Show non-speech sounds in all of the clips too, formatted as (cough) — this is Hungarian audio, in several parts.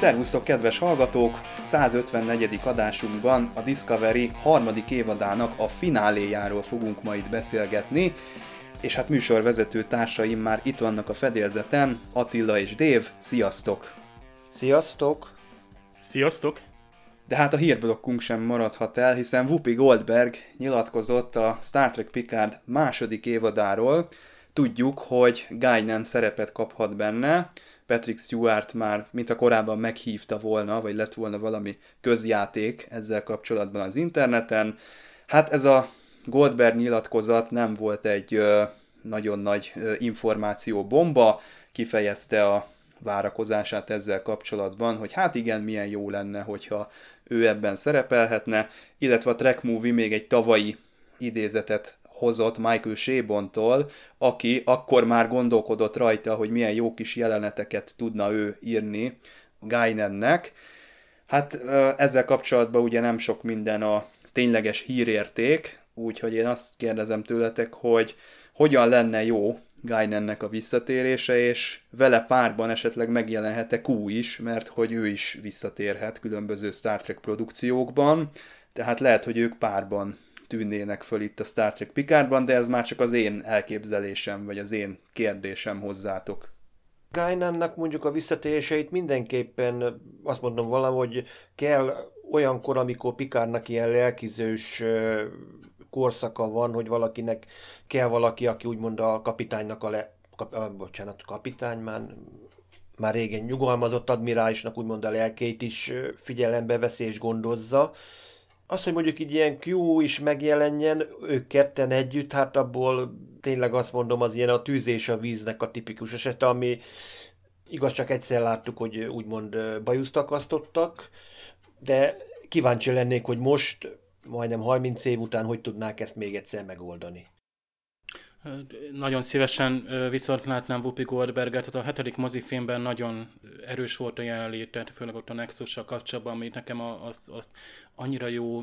Szervusztok, kedves hallgatók! 154. adásunkban a Discovery harmadik évadának a fináléjáról fogunk majd beszélgetni, és hát műsorvezető társaim már itt vannak a fedélzeten, Attila és Dév, sziasztok! Sziasztok! Sziasztok! De hát a hírblokkunk sem maradhat el, hiszen Whoopi Goldberg nyilatkozott a Star Trek Picard második évadáról. Tudjuk, hogy Guinan szerepet kaphat benne, Patrick Stewart már, mint a korábban meghívta volna, vagy lett volna valami közjáték ezzel kapcsolatban az interneten. Hát ez a Goldberg nyilatkozat nem volt egy nagyon nagy információ bomba, kifejezte a várakozását ezzel kapcsolatban, hogy hát igen, milyen jó lenne, hogyha ő ebben szerepelhetne, illetve a Track Movie még egy tavalyi idézetet hozott Michael Shabontól, aki akkor már gondolkodott rajta, hogy milyen jó kis jeleneteket tudna ő írni Guinennek. Hát ezzel kapcsolatban ugye nem sok minden a tényleges hírérték, úgyhogy én azt kérdezem tőletek, hogy hogyan lenne jó Guinennek a visszatérése, és vele párban esetleg megjelenhet-e Q is, mert hogy ő is visszatérhet különböző Star Trek produkciókban, tehát lehet, hogy ők párban tűnnének föl itt a Star Trek Picardban, de ez már csak az én elképzelésem, vagy az én kérdésem hozzátok. Guinannak mondjuk a visszatéréseit mindenképpen azt mondom valahogy kell olyankor, amikor Pikárnak ilyen lelkizős korszaka van, hogy valakinek kell valaki, aki úgymond a kapitánynak a le... Kap, bocsánat, kapitány már már régen nyugalmazott admirálisnak úgymond a lelkét is figyelembe veszi és gondozza, az, hogy mondjuk így ilyen Q is megjelenjen, ők ketten együtt, hát abból tényleg azt mondom, az ilyen a tűz és a víznek a tipikus esete, ami igaz csak egyszer láttuk, hogy úgymond bajuszt akasztottak, de kíváncsi lennék, hogy most, majdnem 30 év után, hogy tudnák ezt még egyszer megoldani. Nagyon szívesen viszont látnám Whoopi Goldberget, tehát a hetedik mozifilmben nagyon erős volt a jelenléte, főleg ott a nexus kapcsolatban, ami nekem az, az annyira jó,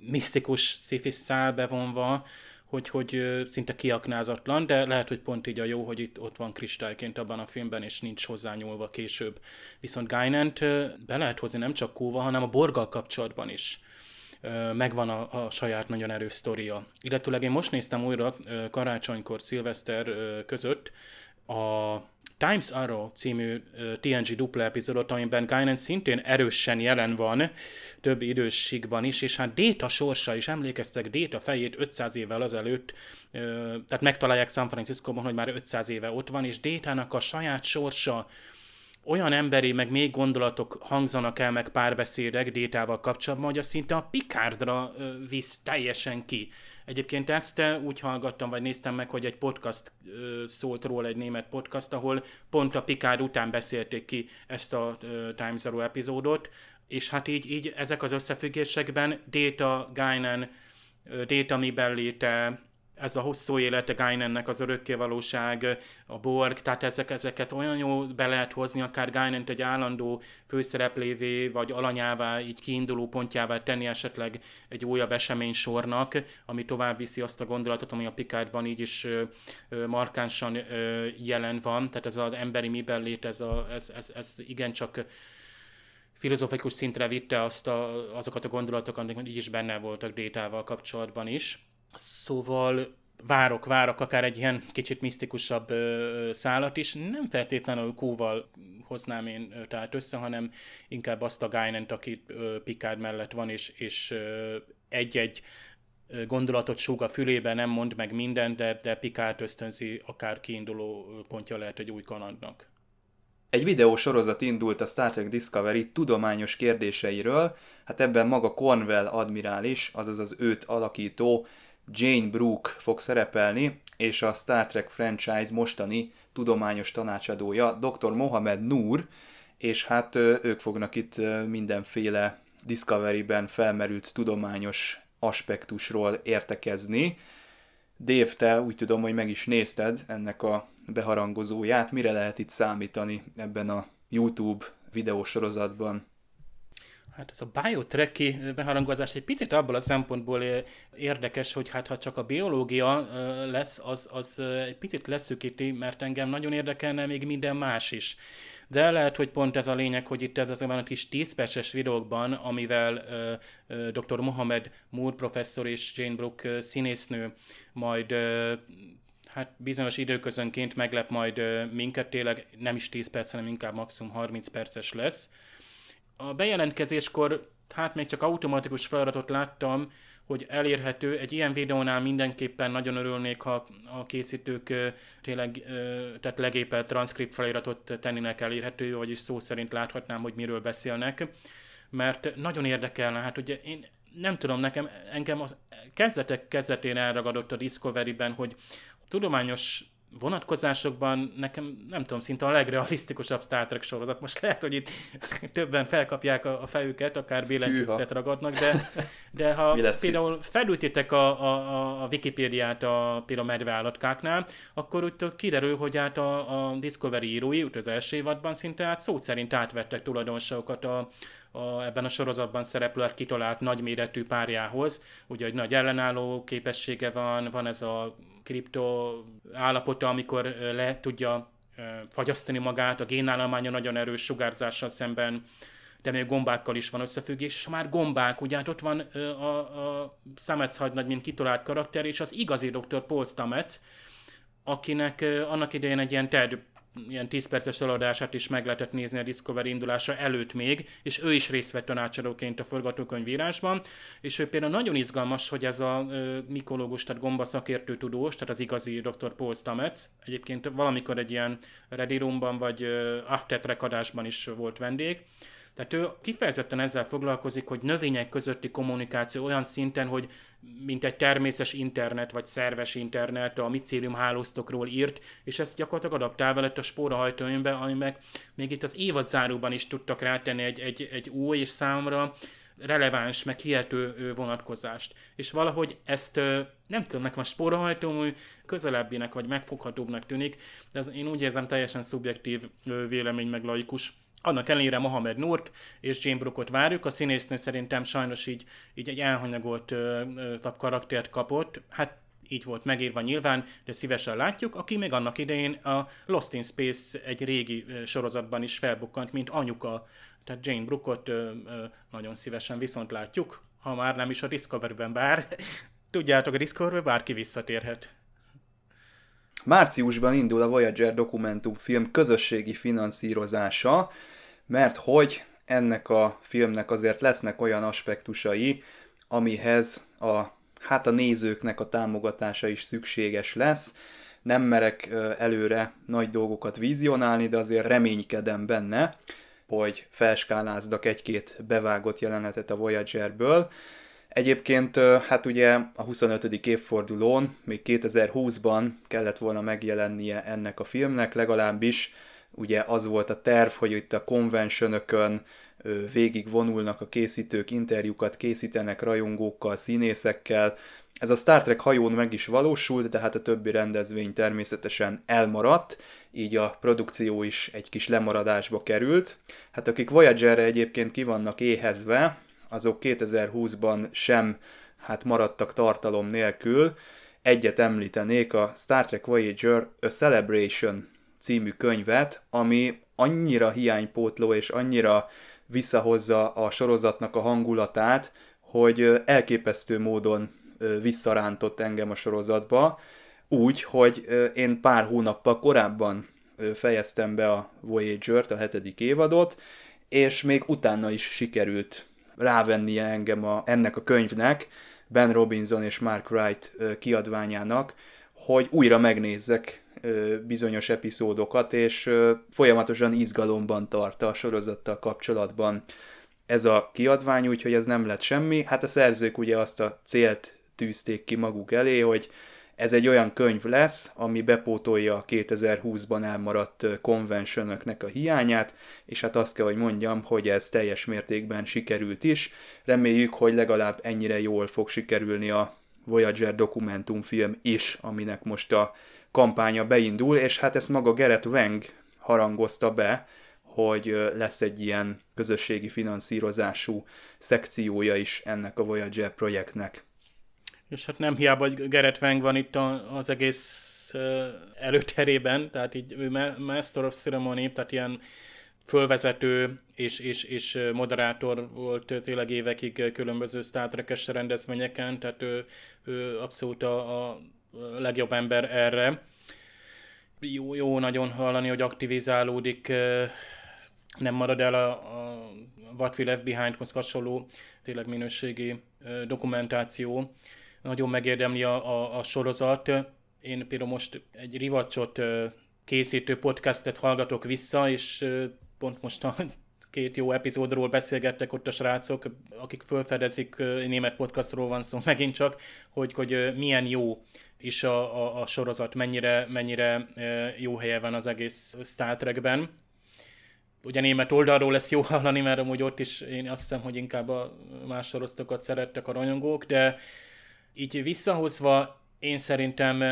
misztikus sci szál bevonva, hogy, hogy szinte kiaknázatlan, de lehet, hogy pont így a jó, hogy itt ott van kristályként abban a filmben, és nincs hozzányúlva később. Viszont Guinant be lehet hozni nem csak Kóva, hanem a Borgal kapcsolatban is megvan a, a saját nagyon erős sztoria. Illetőleg én most néztem újra karácsonykor, szilveszter között a Times Arrow című TNG dupla epizódot, amiben Guinan szintén erősen jelen van, több idősségben is, és hát Déta sorsa is, emlékeztek Déta fejét 500 évvel azelőtt, tehát megtalálják San Francisco-ban, hogy már 500 éve ott van, és Détának a saját sorsa, olyan emberi, meg még gondolatok hangzanak el, meg párbeszédek Détával kapcsolatban, hogy az szinte a Picardra visz teljesen ki. Egyébként ezt úgy hallgattam, vagy néztem meg, hogy egy podcast szólt róla, egy német podcast, ahol pont a Picard után beszélték ki ezt a Time Zero epizódot, és hát így, így ezek az összefüggésekben Data, Guinan, Data mi belléte, ez a hosszú élete Guinannek az örökkévalóság, a Borg, tehát ezek, ezeket olyan jó be lehet hozni, akár Guinant egy állandó főszereplévé, vagy alanyává, így kiinduló pontjává tenni esetleg egy újabb esemény sornak, ami tovább viszi azt a gondolatot, ami a Picardban így is markánsan jelen van, tehát ez az emberi mibellét, ez, a, ez, ez, ez igencsak filozofikus szintre vitte azt a, azokat a gondolatokat, amik így is benne voltak détával kapcsolatban is Szóval várok, várok akár egy ilyen kicsit misztikusabb ö, szálat is. Nem feltétlenül Kóval hoznám én ö, tehát össze, hanem inkább azt a Guinant, aki ö, Picard mellett van, és, és egy-egy gondolatot súg a fülébe, nem mond meg mindent, de, de Picard ösztönzi, akár kiinduló pontja lehet egy új kalandnak. Egy videó sorozat indult a Star Trek Discovery tudományos kérdéseiről, hát ebben maga Cornwell admirális, azaz az őt alakító Jane Brooke fog szerepelni, és a Star Trek franchise mostani tudományos tanácsadója Dr. Mohamed Noor, és hát ők fognak itt mindenféle Discovery-ben felmerült tudományos aspektusról értekezni. Dave, te úgy tudom, hogy meg is nézted ennek a beharangozóját. Mire lehet itt számítani ebben a YouTube videósorozatban? Hát ez a biotreki beharangozás egy picit abból a szempontból érdekes, hogy hát ha csak a biológia lesz, az, az egy picit leszűkíti, mert engem nagyon érdekelne még minden más is. De lehet, hogy pont ez a lényeg, hogy itt ezekben a kis 10 perces videókban, amivel dr. Mohamed Moore professzor és Jane Brook színésznő majd hát bizonyos időközönként meglep majd minket, tényleg nem is 10 perc, hanem inkább maximum 30 perces lesz. A bejelentkezéskor hát még csak automatikus feladatot láttam, hogy elérhető. Egy ilyen videónál mindenképpen nagyon örülnék, ha a készítők tényleg tehát legépelt transzkript feliratot tennének elérhető, vagyis szó szerint láthatnám, hogy miről beszélnek, mert nagyon érdekelne, hát ugye én nem tudom, nekem, engem az kezdetek kezdetén elragadott a Discovery-ben, hogy tudományos vonatkozásokban nekem, nem tudom, szinte a legrealisztikusabb Star Trek sorozat. Most lehet, hogy itt (laughs) többen felkapják a, a fejüket, akár billentyűzetet ragadnak, de, de ha (laughs) például itt? felültétek a, a, a Wikipédiát a például medveállatkáknál, akkor úgy kiderül, hogy hát a, a Discovery írói, az első évadban szinte hát szó szerint átvettek tulajdonságokat a, a, ebben a sorozatban szereplő kitalált nagyméretű párjához. Ugye egy nagy ellenálló képessége van, van ez a kripto állapota, amikor le tudja fagyasztani magát, a génállománya nagyon erős sugárzással szemben, de még gombákkal is van összefüggés, és már gombák, ugye hát ott van a, a Stamets hagynagy, mint kitalált karakter, és az igazi dr. Paul Stamets, akinek annak idején egy ilyen TED ilyen 10 perces eladását is meg lehetett nézni a Discovery indulása előtt még, és ő is részt vett tanácsadóként a forgatókönyvírásban, és ő például nagyon izgalmas, hogy ez a ö, mikológus, tehát gombaszakértő tudós, tehát az igazi dr. Paul Stamets, egyébként valamikor egy ilyen Ready Roomban vagy After Track adásban is volt vendég, tehát ő kifejezetten ezzel foglalkozik, hogy növények közötti kommunikáció olyan szinten, hogy mint egy természetes internet, vagy szerves internet a micélium hálóztokról írt, és ezt gyakorlatilag adaptálva lett a spórahajtóimbe, ami még itt az évadzáróban is tudtak rátenni egy, egy, egy új és számra releváns, meg hihető vonatkozást. És valahogy ezt nem tudom, nekem a spórahajtó közelebbinek vagy megfoghatóbbnak tűnik, de ez én úgy érzem teljesen szubjektív vélemény, meg laikus annak ellenére Mohamed Nurt és Jane Brookot várjuk, a színésznő szerintem sajnos így, így egy elhanyagolt ö, ö, karaktert kapott, hát így volt megírva nyilván, de szívesen látjuk, aki még annak idején a Lost in Space egy régi sorozatban is felbukkant, mint anyuka, tehát Jane Brookot ö, ö, nagyon szívesen viszont látjuk, ha már nem is a Discovery-ben, bár (laughs) tudjátok, a Discovery bárki visszatérhet. Márciusban indul a Voyager dokumentumfilm közösségi finanszírozása, mert hogy ennek a filmnek azért lesznek olyan aspektusai, amihez a, hát a nézőknek a támogatása is szükséges lesz. Nem merek előre nagy dolgokat vizionálni, de azért reménykedem benne, hogy felskálázdak egy-két bevágott jelenetet a Voyagerből, Egyébként hát ugye a 25. évfordulón, még 2020-ban kellett volna megjelennie ennek a filmnek, legalábbis ugye az volt a terv, hogy itt a konvencionökön végig vonulnak a készítők, interjúkat készítenek rajongókkal, színészekkel. Ez a Star Trek hajón meg is valósult, de hát a többi rendezvény természetesen elmaradt, így a produkció is egy kis lemaradásba került. Hát akik Voyager-re egyébként ki vannak éhezve, azok 2020-ban sem hát maradtak tartalom nélkül. Egyet említenék a Star Trek Voyager A Celebration című könyvet, ami annyira hiánypótló és annyira visszahozza a sorozatnak a hangulatát, hogy elképesztő módon visszarántott engem a sorozatba, úgy, hogy én pár hónappal korábban fejeztem be a Voyager-t, a hetedik évadot, és még utána is sikerült rávennie engem a, ennek a könyvnek, Ben Robinson és Mark Wright kiadványának, hogy újra megnézzek bizonyos epizódokat, és folyamatosan izgalomban tart a sorozattal kapcsolatban ez a kiadvány, úgyhogy ez nem lett semmi. Hát a szerzők ugye azt a célt tűzték ki maguk elé, hogy ez egy olyan könyv lesz, ami bepótolja a 2020-ban elmaradt konvencionöknek a hiányát, és hát azt kell, hogy mondjam, hogy ez teljes mértékben sikerült is. Reméljük, hogy legalább ennyire jól fog sikerülni a Voyager dokumentumfilm is, aminek most a kampánya beindul, és hát ezt maga Gerett Wang harangozta be, hogy lesz egy ilyen közösségi finanszírozású szekciója is ennek a Voyager projektnek. És hát nem hiába, hogy Gerett Wang van itt az egész előterében, tehát így ő Master of Ceremony, tehát ilyen fölvezető és, és, és moderátor volt tényleg évekig különböző Star Trek-es rendezvényeken, tehát ő, ő abszolút a, a legjobb ember erre. Jó, jó nagyon hallani, hogy aktivizálódik, nem marad el a, a What We Left Behind-hoz hasonló tényleg minőségi dokumentáció. Nagyon megérdemli a, a, a sorozat. Én például most egy rivacsot készítő podcastet hallgatok vissza, és pont most a két jó epizódról beszélgettek ott a srácok, akik felfedezik, német podcastról van szó megint csak, hogy, hogy milyen jó is a, a, a sorozat, mennyire, mennyire jó helye van az egész Star Trekben. Ugye német oldalról lesz jó hallani, mert amúgy ott is én azt hiszem, hogy inkább a más sorozatokat szerettek a rajongók, de így visszahozva én szerintem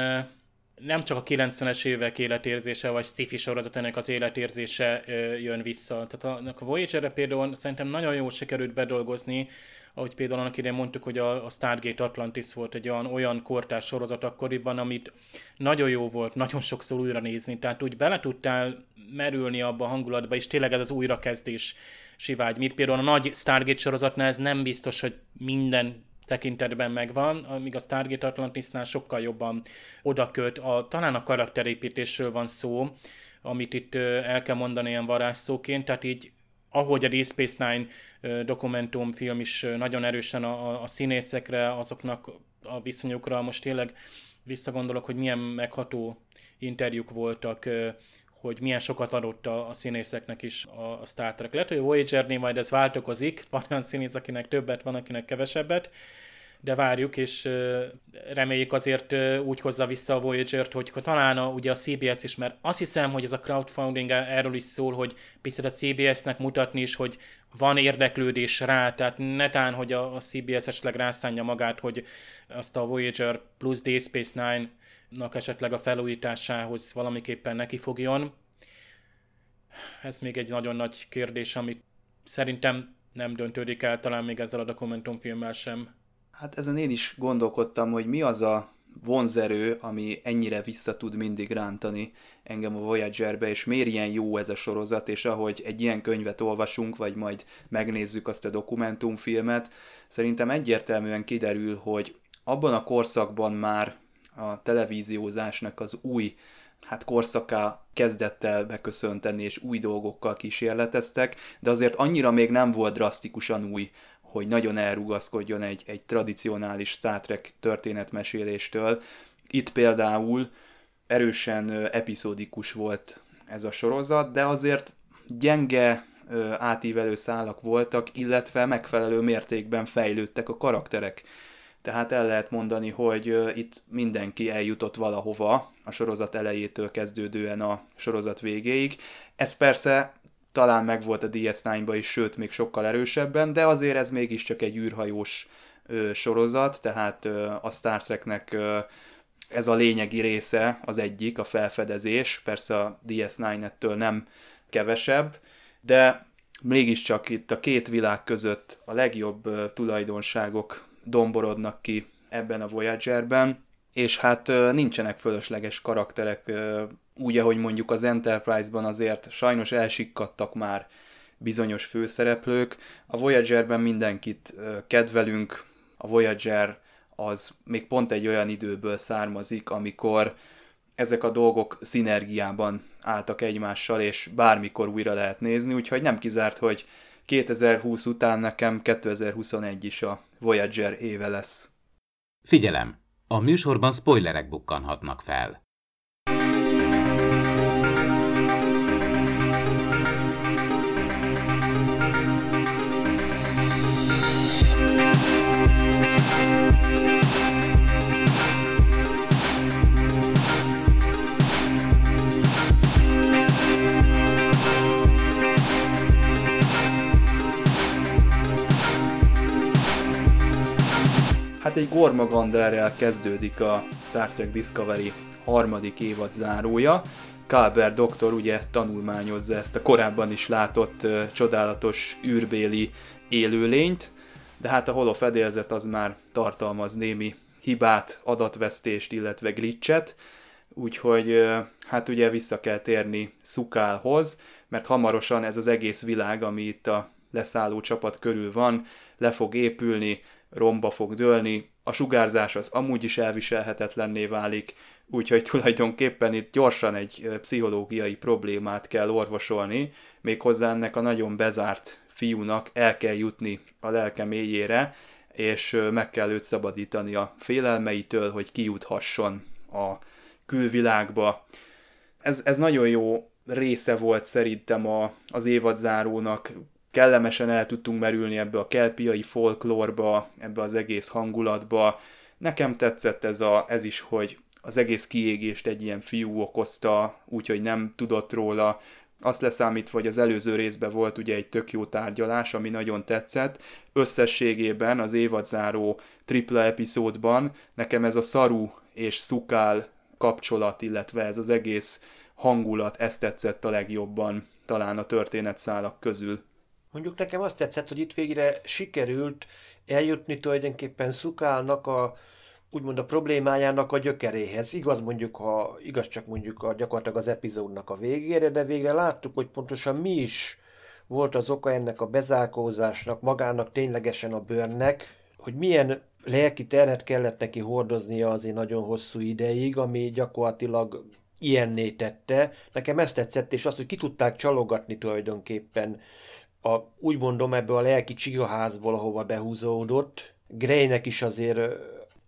nem csak a 90-es évek életérzése, vagy sci-fi sorozatának az életérzése jön vissza. Tehát a, a Voyager-re például szerintem nagyon jól sikerült bedolgozni, ahogy például annak idején mondtuk, hogy a, a Stargate Atlantis volt egy olyan, olyan kortárs sorozat akkoriban, amit nagyon jó volt nagyon sokszor újra nézni, tehát úgy bele tudtál merülni abba a hangulatba, és tényleg ez az újrakezdés sivágy. Mit például a nagy Stargate sorozatnál ez nem biztos, hogy minden tekintetben megvan, amíg a Stargate Atlantisnál sokkal jobban odaköt. A, talán a karakterépítésről van szó, amit itt el kell mondani ilyen varázsszóként, tehát így ahogy a Deep Space Nine dokumentumfilm is nagyon erősen a, a színészekre, azoknak a viszonyukra, most tényleg visszagondolok, hogy milyen megható interjúk voltak, hogy milyen sokat adott a, a színészeknek is a, a Star Trek. Lehet, hogy a Voyager-nél majd ez változik, (laughs) van olyan színész, akinek többet, van, akinek kevesebbet, de várjuk, és reméljük azért úgy hozza vissza a Voyager-t, hogy talán a, ugye a CBS is, mert azt hiszem, hogy ez a crowdfunding erről is szól, hogy picit a CBS-nek mutatni is, hogy van érdeklődés rá, tehát netán, hogy a, a CBS esetleg rászánja magát, hogy azt a Voyager plus Deep Space Nine esetleg a felújításához valamiképpen neki fogjon. Ez még egy nagyon nagy kérdés, amit szerintem nem döntődik el talán még ezzel a dokumentumfilmmel sem. Hát ezen én is gondolkodtam, hogy mi az a vonzerő, ami ennyire vissza tud mindig rántani engem a Voyagerbe, és miért ilyen jó ez a sorozat, és ahogy egy ilyen könyvet olvasunk, vagy majd megnézzük azt a dokumentumfilmet, szerintem egyértelműen kiderül, hogy abban a korszakban már a televíziózásnak az új hát korszaká kezdett el beköszönteni, és új dolgokkal kísérleteztek, de azért annyira még nem volt drasztikusan új, hogy nagyon elrugaszkodjon egy, egy tradicionális Star Trek történetmeséléstől. Itt például erősen epizódikus volt ez a sorozat, de azért gyenge átívelő szálak voltak, illetve megfelelő mértékben fejlődtek a karakterek. Tehát el lehet mondani, hogy itt mindenki eljutott valahova a sorozat elejétől kezdődően a sorozat végéig. Ez persze talán megvolt a DS9-ba is, sőt, még sokkal erősebben, de azért ez mégiscsak egy űrhajós ö, sorozat, tehát ö, a Star Treknek ö, ez a lényegi része az egyik, a felfedezés, persze a DS9 ettől nem kevesebb, de mégiscsak itt a két világ között a legjobb tulajdonságok domborodnak ki ebben a Voyagerben, és hát nincsenek fölösleges karakterek, úgy, ahogy mondjuk az Enterprise-ban azért sajnos elsikkadtak már bizonyos főszereplők. A Voyagerben mindenkit kedvelünk, a Voyager az még pont egy olyan időből származik, amikor ezek a dolgok szinergiában álltak egymással, és bármikor újra lehet nézni, úgyhogy nem kizárt, hogy 2020 után nekem 2021 is a Voyager éve lesz. Figyelem! A műsorban spoilerek bukkanhatnak fel. Hát egy gormaganderrel kezdődik a Star Trek Discovery harmadik évad zárója. Kalber doktor ugye tanulmányozza ezt a korábban is látott uh, csodálatos űrbéli élőlényt, de hát a holofedélzet az már tartalmaz némi hibát, adatvesztést, illetve glitchet, úgyhogy hát ugye vissza kell térni Szukálhoz, mert hamarosan ez az egész világ, ami itt a leszálló csapat körül van, le fog épülni, romba fog dőlni, a sugárzás az amúgy is elviselhetetlenné válik, úgyhogy tulajdonképpen itt gyorsan egy pszichológiai problémát kell orvosolni, méghozzá ennek a nagyon bezárt fiúnak el kell jutni a lelke mélyére, és meg kell őt szabadítani a félelmeitől, hogy kijuthasson a külvilágba. Ez, ez nagyon jó része volt szerintem a, az évadzárónak, kellemesen el tudtunk merülni ebbe a kelpiai folklórba, ebbe az egész hangulatba. Nekem tetszett ez, a, ez is, hogy az egész kiégést egy ilyen fiú okozta, úgyhogy nem tudott róla, azt leszámítva, hogy az előző részben volt ugye egy tök jó tárgyalás, ami nagyon tetszett. Összességében az évadzáró tripla epizódban nekem ez a Saru és Szukál kapcsolat, illetve ez az egész hangulat, ezt tetszett a legjobban talán a történetszálak közül. Mondjuk nekem azt tetszett, hogy itt végre sikerült eljutni tulajdonképpen Szukálnak a, úgymond a problémájának a gyökeréhez. Igaz mondjuk, ha igaz csak mondjuk a, gyakorlatilag az epizódnak a végére, de végre láttuk, hogy pontosan mi is volt az oka ennek a bezárkózásnak, magának ténylegesen a bőrnek, hogy milyen lelki terhet kellett neki hordoznia azért nagyon hosszú ideig, ami gyakorlatilag ilyenné tette. Nekem ezt tetszett, és azt, hogy ki tudták csalogatni tulajdonképpen a, úgy mondom, ebből a lelki csigaházból, ahova behúzódott. Greynek is azért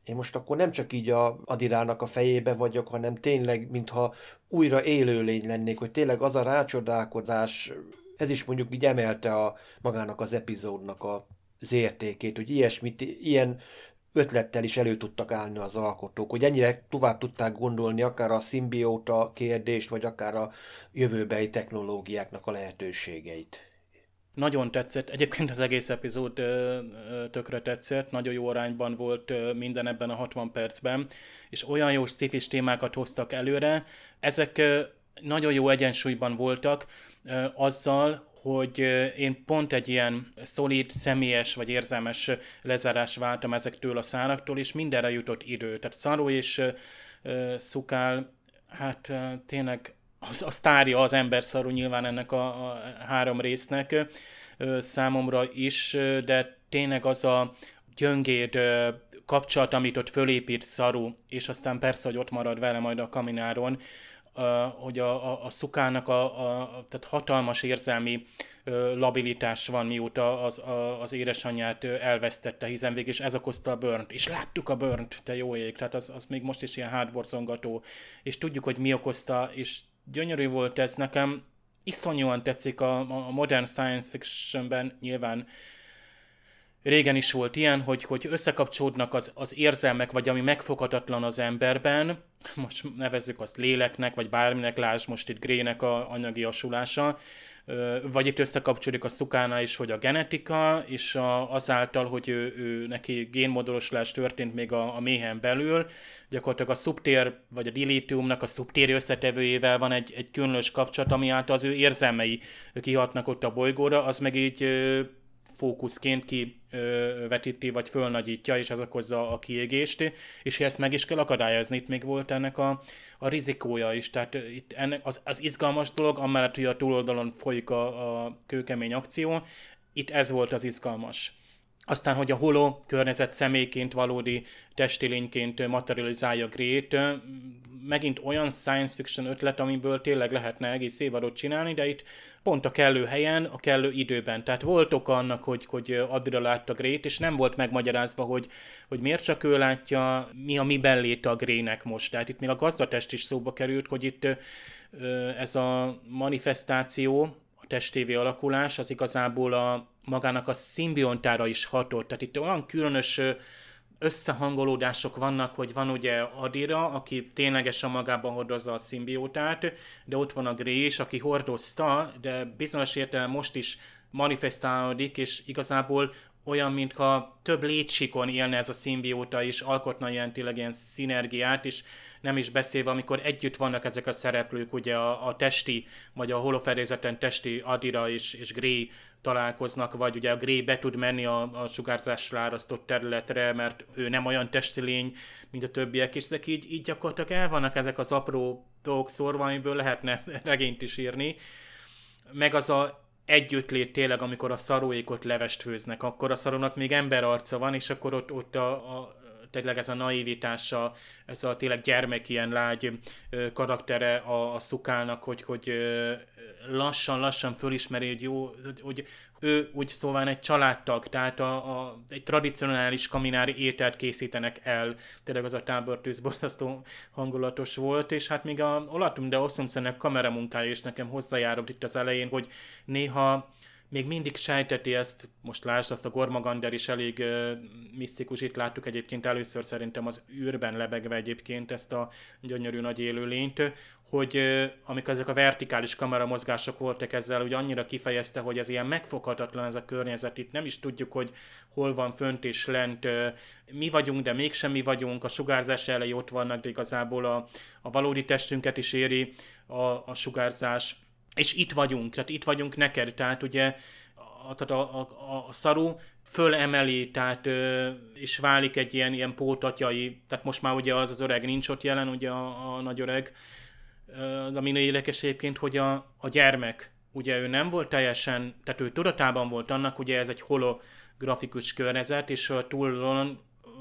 én most akkor nem csak így a Adirának a fejébe vagyok, hanem tényleg, mintha újra élőlény lennék, hogy tényleg az a rácsodálkozás, ez is mondjuk így emelte a magának az epizódnak a, az értékét, hogy ilyesmit, ilyen ötlettel is elő tudtak állni az alkotók, hogy ennyire tovább tudták gondolni akár a szimbióta kérdést, vagy akár a jövőbeli technológiáknak a lehetőségeit. Nagyon tetszett, egyébként az egész epizód tökre tetszett, nagyon jó arányban volt minden ebben a 60 percben, és olyan jó szifis témákat hoztak előre, ezek nagyon jó egyensúlyban voltak azzal, hogy én pont egy ilyen szolid, személyes vagy érzelmes lezárás váltam ezektől a száraktól, és mindenre jutott idő. Tehát Szaró és Szukál, hát tényleg az, a sztárja az ember szarú nyilván ennek a, a három résznek számomra is, de tényleg az a gyöngéd kapcsolat, amit ott fölépít Szaru, és aztán persze, hogy ott marad vele majd a kamináron, hogy a, a, a szukának a, a, tehát hatalmas érzelmi labilitás van, mióta az, a, az édesanyját elvesztette, hiszen végig is ez okozta a burnt. És láttuk a burnt, te jó ég, tehát az, az még most is ilyen hátborzongató, és tudjuk, hogy mi okozta, és gyönyörű volt ez nekem, iszonyúan tetszik a, a modern science fictionben, nyilván régen is volt ilyen, hogy, hogy összekapcsolódnak az, az érzelmek, vagy ami megfoghatatlan az emberben, most nevezzük azt léleknek, vagy bárminek, lásd most itt Grének a anyagi asulása, vagy itt összekapcsolódik a szukána is, hogy a genetika, és azáltal, hogy ő, ő, neki génmodoloslás történt még a, a méhen belül, gyakorlatilag a szubtér, vagy a dilítiumnak a szubtéri összetevőjével van egy, egy különös kapcsolat, ami által az ő érzelmei kihatnak ott a bolygóra, az meg így fókuszként kivetíti, vagy fölnagyítja, és az okozza a kiégést, és ezt meg is kell akadályozni. Itt még volt ennek a, a rizikója is, tehát itt ennek az, az izgalmas dolog, amellett, hogy a túloldalon folyik a, a kőkemény akció, itt ez volt az izgalmas. Aztán, hogy a holo környezet személyként, valódi testilényként materializálja Grét, megint olyan science fiction ötlet, amiből tényleg lehetne egész évadot csinálni, de itt pont a kellő helyen, a kellő időben. Tehát volt oka annak, hogy, hogy addigra látta Grét, és nem volt megmagyarázva, hogy, hogy miért csak ő látja, mi a miben léte a Grének most. Tehát itt még a gazdatest is szóba került, hogy itt ez a manifestáció, a testévé alakulás, az igazából a magának a szimbiontára is hatott. Tehát itt olyan különös összehangolódások vannak, hogy van ugye Adira, aki ténylegesen magában hordozza a szimbiótát, de ott van a Grey is, aki hordozta, de bizonyos értelemben most is manifestálódik, és igazából olyan, mintha több létsikon élne ez a szimbióta is, alkotna ilyen tényleg ilyen szinergiát, és nem is beszélve, amikor együtt vannak ezek a szereplők, ugye a, a testi, vagy a holofedélzeten testi Adira és, és Gray találkoznak, vagy ugye a Gray be tud menni a, a sugárzásra árasztott területre, mert ő nem olyan testi lény, mint a többiek, és ezek így, így gyakorlatilag el vannak ezek az apró dolgok szorva, amiből lehetne (laughs) regényt is írni. Meg az a együttlét tényleg, amikor a szaróékot levest főznek, akkor a szarónak még emberarca van, és akkor ott, ott a, a tényleg ez a naivitása, ez a tényleg gyermek ilyen lágy karaktere a, a szukának, hogy, hogy lassan-lassan fölismeri, hogy jó, hogy ő úgy szóval egy családtag, tehát a, a, egy tradicionális kaminári ételt készítenek el. Tényleg az a tábortűz borzasztó hangulatos volt, és hát még a Olatum de Oszumszenek kameramunkája is nekem hozzájárult itt az elején, hogy néha még mindig sejteti ezt, most lásd, azt a Gormagander is elég uh, misztikus, itt láttuk egyébként először szerintem az űrben lebegve egyébként ezt a gyönyörű nagy élőlényt, hogy uh, amikor ezek a vertikális kameramozgások voltak ezzel, hogy annyira kifejezte, hogy ez ilyen megfoghatatlan ez a környezet, itt nem is tudjuk, hogy hol van fönt és lent, uh, mi vagyunk, de mégsem mi vagyunk, a sugárzás elejé ott vannak, de igazából a, a valódi testünket is éri a, a sugárzás, és itt vagyunk, tehát itt vagyunk neked, tehát ugye a, a, a, a szaru fölemeli, tehát ö, és válik egy ilyen, ilyen pótatjai, tehát most már ugye az az öreg nincs ott jelen, ugye a, a nagy öreg, de ami érdekes egyébként, hogy a, a gyermek, ugye ő nem volt teljesen, tehát ő tudatában volt annak, ugye ez egy holografikus környezet, és a túlon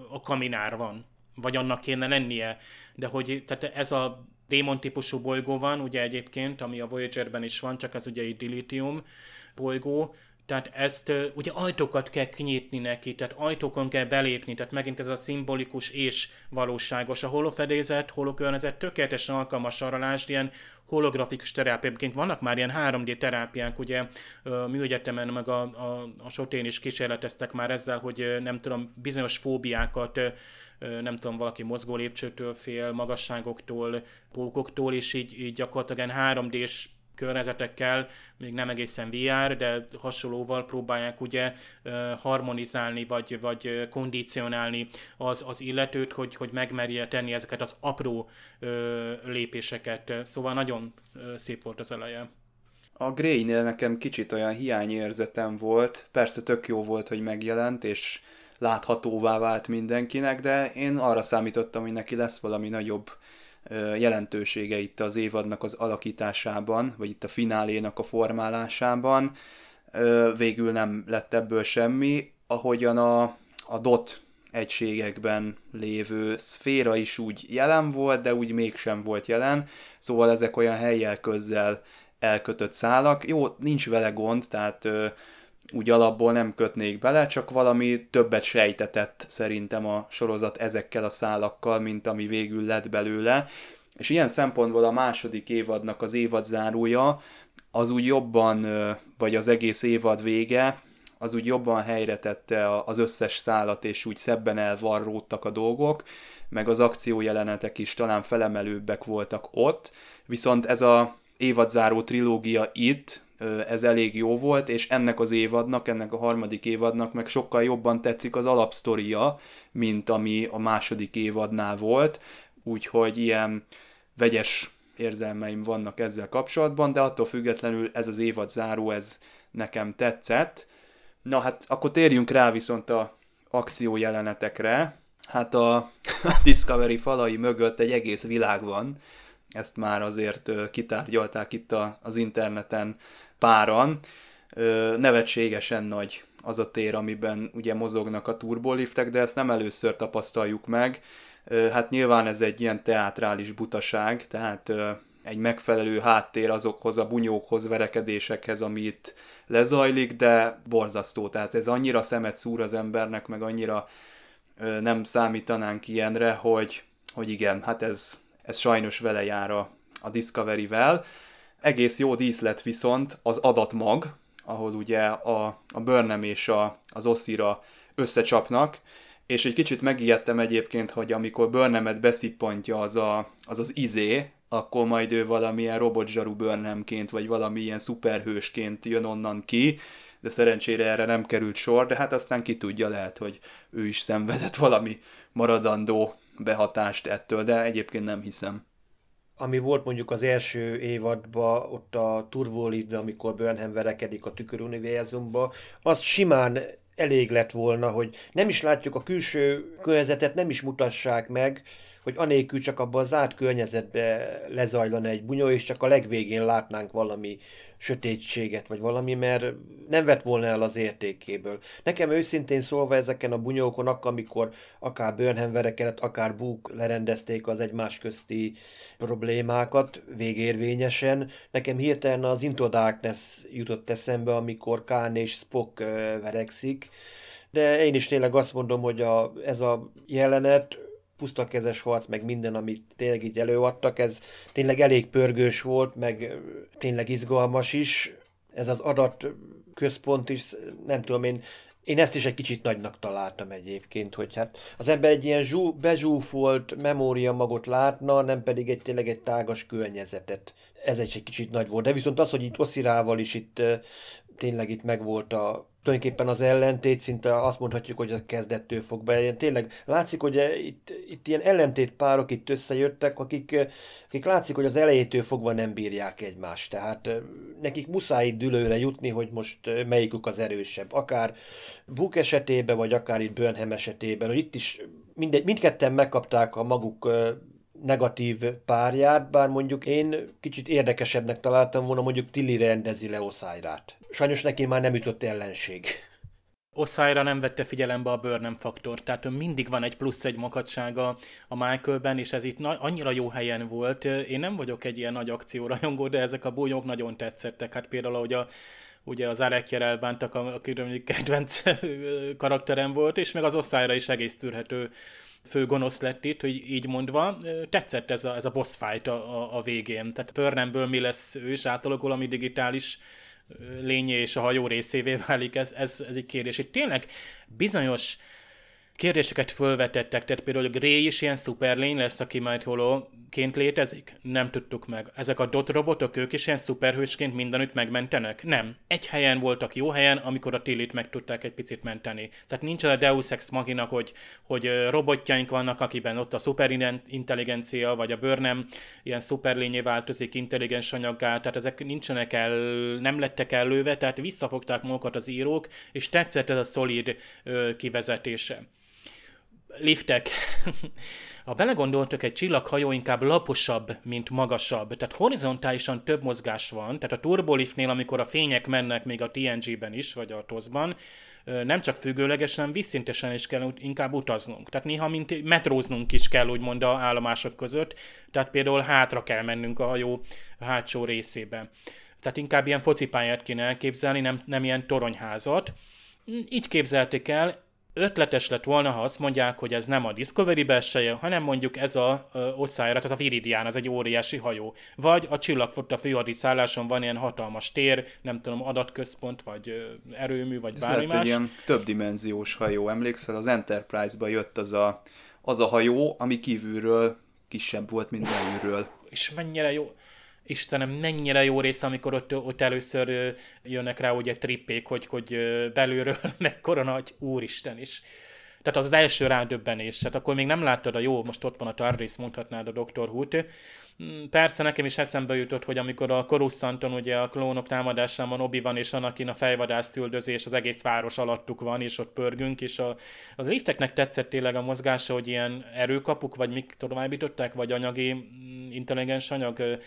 a kaminár van, vagy annak kéne lennie, de hogy tehát ez a démon típusú bolygó van, ugye egyébként, ami a Voyager-ben is van, csak ez ugye egy dilithium bolygó, tehát ezt ugye ajtókat kell kinyitni neki, tehát ajtókon kell belépni, tehát megint ez a szimbolikus és valóságos. A holofedézet, holokörnyezet tökéletesen alkalmas arra lásd, ilyen holografikus terápiáként vannak már ilyen 3D terápiák, ugye műegyetemen meg a, a, a sotén is kísérleteztek már ezzel, hogy nem tudom, bizonyos fóbiákat nem tudom, valaki mozgó lépcsőtől fél, magasságoktól, pókoktól, és így, így gyakorlatilag 3D-s környezetekkel, még nem egészen VR, de hasonlóval próbálják ugye harmonizálni, vagy, vagy kondicionálni az, az illetőt, hogy, hogy megmerje tenni ezeket az apró lépéseket. Szóval nagyon szép volt az eleje. A Grey-nél nekem kicsit olyan hiányérzetem volt, persze tök jó volt, hogy megjelent, és láthatóvá vált mindenkinek, de én arra számítottam, hogy neki lesz valami nagyobb jelentősége itt az évadnak az alakításában, vagy itt a finálénak a formálásában. Végül nem lett ebből semmi, ahogyan a, a DOT egységekben lévő szféra is úgy jelen volt, de úgy mégsem volt jelen, szóval ezek olyan helyjel közzel elkötött szálak. Jó, nincs vele gond, tehát úgy alapból nem kötnék bele, csak valami többet sejtetett szerintem a sorozat ezekkel a szálakkal, mint ami végül lett belőle. És ilyen szempontból a második évadnak az évadzárója az úgy jobban, vagy az egész évad vége, az úgy jobban helyre tette az összes szálat, és úgy szebben elvarródtak a dolgok, meg az akciójelenetek is talán felemelőbbek voltak ott, viszont ez a évadzáró trilógia itt, ez elég jó volt, és ennek az évadnak, ennek a harmadik évadnak meg sokkal jobban tetszik az alapsztoria, mint ami a második évadnál volt, úgyhogy ilyen vegyes érzelmeim vannak ezzel kapcsolatban, de attól függetlenül ez az évad záró, ez nekem tetszett. Na hát akkor térjünk rá viszont a akció jelenetekre. Hát a (laughs) Discovery falai mögött egy egész világ van, ezt már azért kitárgyalták itt az interneten páran. Nevetségesen nagy az a tér, amiben ugye mozognak a turboliftek, de ezt nem először tapasztaljuk meg. Hát nyilván ez egy ilyen teátrális butaság, tehát egy megfelelő háttér azokhoz a bunyókhoz, verekedésekhez, ami itt lezajlik, de borzasztó. Tehát ez annyira szemet szúr az embernek, meg annyira nem számítanánk ilyenre, hogy, hogy igen, hát ez, ez sajnos vele jár a, a Discovery-vel. Egész jó díszlet viszont az adatmag, ahol ugye a, a Burnham és a, az Oszira összecsapnak, és egy kicsit megijedtem egyébként, hogy amikor Burnhamet beszippantja az, a, az az izé, akkor majd ő valamilyen robotzsaru Burnhamként, vagy valamilyen szuperhősként jön onnan ki, de szerencsére erre nem került sor, de hát aztán ki tudja, lehet, hogy ő is szenvedett valami maradandó behatást ettől, de egyébként nem hiszem. Ami volt mondjuk az első évadban, ott a Turvolidve, amikor Burnham verekedik a tüköruniverzumba, az simán elég lett volna, hogy nem is látjuk a külső környezetet, nem is mutassák meg, hogy anélkül csak abban a zárt környezetbe lezajlana egy bunyó, és csak a legvégén látnánk valami sötétséget, vagy valami, mert nem vett volna el az értékéből. Nekem őszintén szólva ezeken a bunyókon, akkor, amikor akár Burnham akár Book lerendezték az egymás közti problémákat végérvényesen, nekem hirtelen az Into Darkness jutott eszembe, amikor Kán és Spock verekszik, de én is tényleg azt mondom, hogy a, ez a jelenet pusztakezes harc, meg minden, amit tényleg így előadtak, ez tényleg elég pörgős volt, meg tényleg izgalmas is. Ez az adat központ is, nem tudom én, én ezt is egy kicsit nagynak találtam egyébként, hogy hát az ember egy ilyen zsú, bezsúfolt memória magot látna, nem pedig egy tényleg egy tágas környezetet. Ez egy, kicsit nagy volt. De viszont az, hogy itt Oszirával is itt tényleg itt megvolt a tulajdonképpen az ellentét, szinte azt mondhatjuk, hogy a kezdettől fog be. Tényleg látszik, hogy itt, itt ilyen ellentét párok itt összejöttek, akik, akik látszik, hogy az elejétől fogva nem bírják egymást. Tehát nekik muszáj dülőre jutni, hogy most melyikük az erősebb. Akár Book esetében, vagy akár itt Burnham esetében, hogy itt is mindegy, mindketten megkapták a maguk negatív párját, bár mondjuk én kicsit érdekesebbnek találtam volna, mondjuk Tilly rendezi le Oszájrát. Sajnos neki már nem jutott ellenség. Oszájra nem vette figyelembe a Burnham faktor, tehát mindig van egy plusz egy makadsága a Michaelben, és ez itt na- annyira jó helyen volt. Én nem vagyok egy ilyen nagy akciórajongó, de ezek a búnyók nagyon tetszettek. Hát például, hogy a ugye az Arekjer elbántak, aki kedvenc (laughs) karakterem volt, és meg az Oszájra is egész tűrhető fő gonosz lett itt, hogy így mondva. Tetszett ez a, ez a boss fight a, a, végén. Tehát Pörnemből mi lesz ő is átalakul, ami digitális lényé és a hajó részévé (laughs) válik, ez, ez, ez egy kérdés. Itt tényleg bizonyos kérdéseket fölvetettek, tehát például a Gray is ilyen szuperlény lesz, aki majd holóként létezik? Nem tudtuk meg. Ezek a dot robotok, ők is ilyen szuperhősként mindenütt megmentenek? Nem. Egy helyen voltak jó helyen, amikor a Tillit meg tudták egy picit menteni. Tehát nincs a Deus Ex Machina, hogy, hogy robotjaink vannak, akiben ott a szuperintelligencia, vagy a bőrnem ilyen szuperlényé változik intelligens anyaggá, tehát ezek nincsenek el, nem lettek előve, tehát visszafogták magukat az írók, és tetszett ez a szolid kivezetése liftek. (laughs) Ha belegondoltok, egy csillaghajó inkább laposabb, mint magasabb, tehát horizontálisan több mozgás van, tehát a turboliftnél, amikor a fények mennek még a TNG-ben is, vagy a TOS-ban, nem csak függőlegesen, visszintesen is kell inkább utaznunk. Tehát néha mint metróznunk is kell, úgymond a állomások között, tehát például hátra kell mennünk a hajó hátsó részébe. Tehát inkább ilyen focipályát kéne elképzelni, nem, nem ilyen toronyházat. Így képzelték el, ötletes lett volna, ha azt mondják, hogy ez nem a Discovery belseje, hanem mondjuk ez a Oszájra, tehát a Viridian, az egy óriási hajó. Vagy a Csillagfotta főhadiszálláson van ilyen hatalmas tér, nem tudom, adatközpont, vagy erőmű, vagy ez bármi lehet más. egy ilyen többdimenziós hajó. Emlékszel, az Enterprise-ba jött az a, az a hajó, ami kívülről kisebb volt, mint belülről. És mennyire jó Istenem, mennyire jó része, amikor ott, ott először jönnek rá ugye trippék, hogy, hogy belülről (laughs) mekkora nagy úristen is. Tehát az az első rádöbbenés. Tehát akkor még nem láttad a jó, most ott van a TARDIS, mondhatnád a Dr. Hoot. Mm, persze nekem is eszembe jutott, hogy amikor a Coruscanton ugye a klónok támadásában obi van és Anakin a fejvadász üldözés, az egész város alattuk van, és ott pörgünk, és a, a lifteknek tetszett tényleg a mozgása, hogy ilyen erőkapuk, vagy mik továbbították, vagy anyagi, mm, intelligens anyag.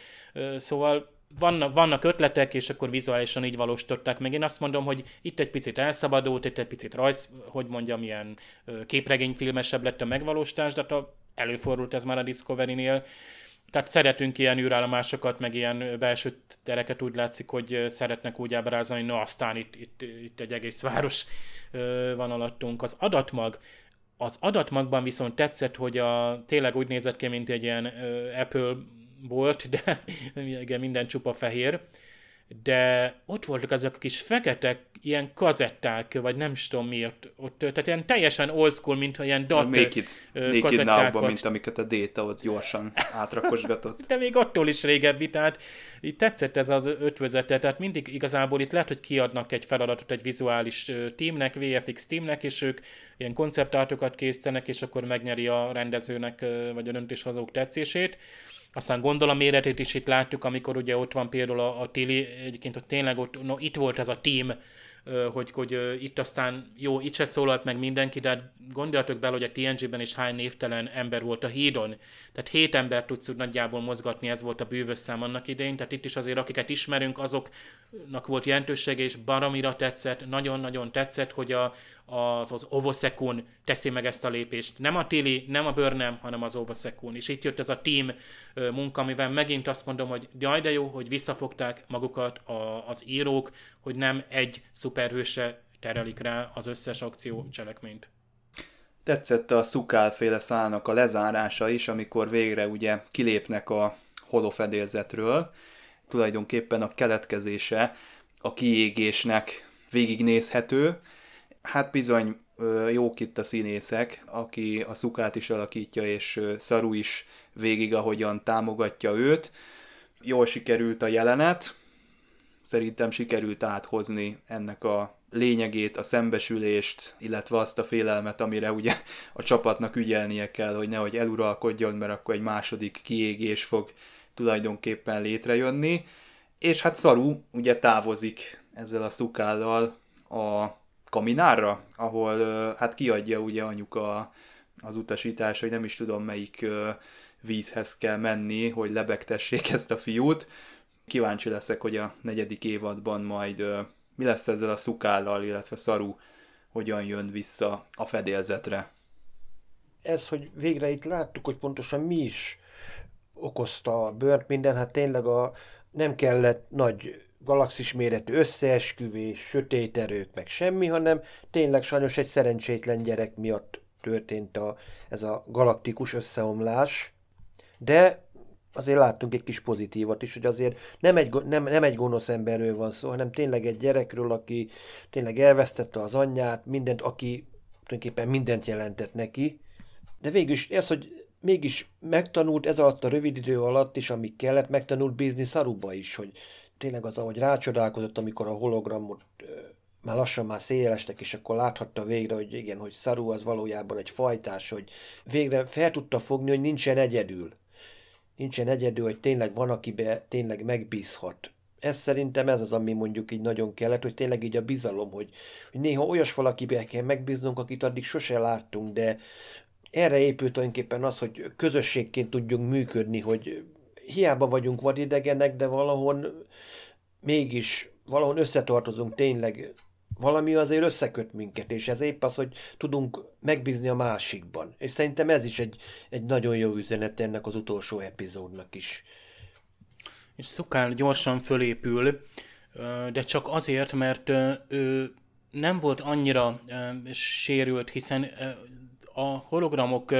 Szóval vannak, vannak ötletek, és akkor vizuálisan így valósították meg. Én azt mondom, hogy itt egy picit elszabadult, itt egy picit rajz, hogy mondjam, ilyen képregényfilmesebb lett a megvalósítás, de hát előfordult ez már a Discovery-nél. Tehát szeretünk ilyen űrállomásokat, meg ilyen belső tereket, úgy látszik, hogy szeretnek úgy ábrázolni, no aztán itt, itt, itt egy egész város van alattunk. Az adatmag, az adatmagban viszont tetszett, hogy a, tényleg úgy nézett ki, mint egy ilyen Apple volt, de (laughs) igen, minden csupa fehér. de ott voltak azok a kis fekete ilyen kazetták, vagy nem is tudom miért, ott, tehát ilyen teljesen old school, mint ilyen dat It kazettákat. Now-ban, mint amiket a Data ott gyorsan átrakosgatott. (laughs) De még attól is régebbi, tehát így tetszett ez az ötvözete, tehát mindig igazából itt lehet, hogy kiadnak egy feladatot egy vizuális teamnek, VFX teamnek, és ők ilyen konceptátokat készítenek, és akkor megnyeri a rendezőnek vagy a döntéshozók tetszését. Aztán gondolom méretét is itt láttuk, amikor ugye ott van például a, a Tili, egyébként ott tényleg ott, no, itt volt ez a team, hogy, hogy itt aztán, jó, itt se szólalt meg mindenki, de hát gondoljatok bele, hogy a TNG-ben is hány névtelen ember volt a hídon. Tehát hét ember tudsz úgy nagyjából mozgatni, ez volt a bűvös szám annak idején, tehát itt is azért, akiket ismerünk, azoknak volt jelentősége, és baromira tetszett, nagyon-nagyon tetszett, hogy a, az, az Ovosekun teszi meg ezt a lépést. Nem a Tili, nem a Burnham, hanem az Ovosekun. És itt jött ez a team munka, amivel megint azt mondom, hogy jaj de jó, hogy visszafogták magukat a, az írók, hogy nem egy szuperhőse terelik rá az összes akció cselekményt. Tetszett a szukálféle szálnak a lezárása is, amikor végre ugye kilépnek a holofedélzetről. Tulajdonképpen a keletkezése a kiégésnek végignézhető. Hát bizony jók itt a színészek, aki a szukát is alakítja, és Szaru is végig, ahogyan támogatja őt. Jól sikerült a jelenet, szerintem sikerült áthozni ennek a lényegét, a szembesülést, illetve azt a félelmet, amire ugye a csapatnak ügyelnie kell, hogy nehogy eluralkodjon, mert akkor egy második kiégés fog tulajdonképpen létrejönni. És hát Szaru ugye távozik ezzel a szukállal a kaminárra, ahol hát kiadja ugye anyuka az utasítás, hogy nem is tudom melyik vízhez kell menni, hogy lebegtessék ezt a fiút. Kíváncsi leszek, hogy a negyedik évadban majd mi lesz ezzel a szukállal, illetve Szaru hogyan jön vissza a fedélzetre. ez, hogy végre itt láttuk, hogy pontosan mi is okozta a bőrt minden, hát tényleg a, nem kellett nagy galaxis méretű összeesküvés, sötét erők, meg semmi, hanem tényleg sajnos egy szerencsétlen gyerek miatt történt a, ez a galaktikus összeomlás. De azért láttunk egy kis pozitívat is, hogy azért nem egy, nem, nem egy gonosz emberről van szó, hanem tényleg egy gyerekről, aki tényleg elvesztette az anyját, mindent, aki tulajdonképpen mindent jelentett neki, de végül is ez, hogy mégis megtanult ez alatt a rövid idő alatt is, amíg kellett, megtanult bízni Szaruba is, hogy tényleg az, ahogy rácsodálkozott, amikor a hologramot ö, már lassan már szélestek, és akkor láthatta végre, hogy igen, hogy Szaru az valójában egy fajtás, hogy végre fel tudta fogni, hogy nincsen egyedül. Nincsen egyedül, hogy tényleg van, akibe tényleg megbízhat. Ez szerintem ez az, ami mondjuk így nagyon kellett, hogy tényleg így a bizalom, hogy, hogy néha olyas valakibe kell megbíznunk, akit addig sose láttunk, de erre épült tulajdonképpen az, hogy közösségként tudjunk működni, hogy hiába vagyunk vadidegenek, de valahol mégis valahol összetartozunk tényleg, valami azért összeköt minket, és ez épp az, hogy tudunk megbízni a másikban. És szerintem ez is egy, egy nagyon jó üzenet ennek az utolsó epizódnak is. és Szukál gyorsan fölépül, de csak azért, mert ő nem volt annyira sérült, hiszen a hologramok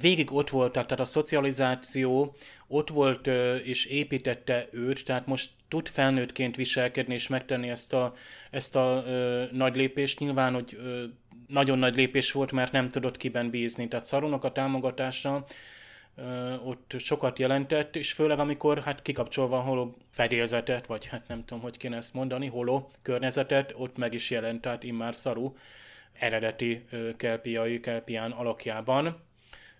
végig ott voltak, tehát a szocializáció ott volt és építette őt, tehát most tud felnőttként viselkedni és megtenni ezt a, ezt a ö, nagy lépést. Nyilván, hogy ö, nagyon nagy lépés volt, mert nem tudott kiben bízni. Tehát Szarunak a támogatása ö, ott sokat jelentett, és főleg amikor hát kikapcsolva a holo fedélzetet, vagy hát nem tudom, hogy kéne ezt mondani, holo környezetet, ott meg is jelent, tehát immár Szaru eredeti ö, kelpiai, kelpián alakjában.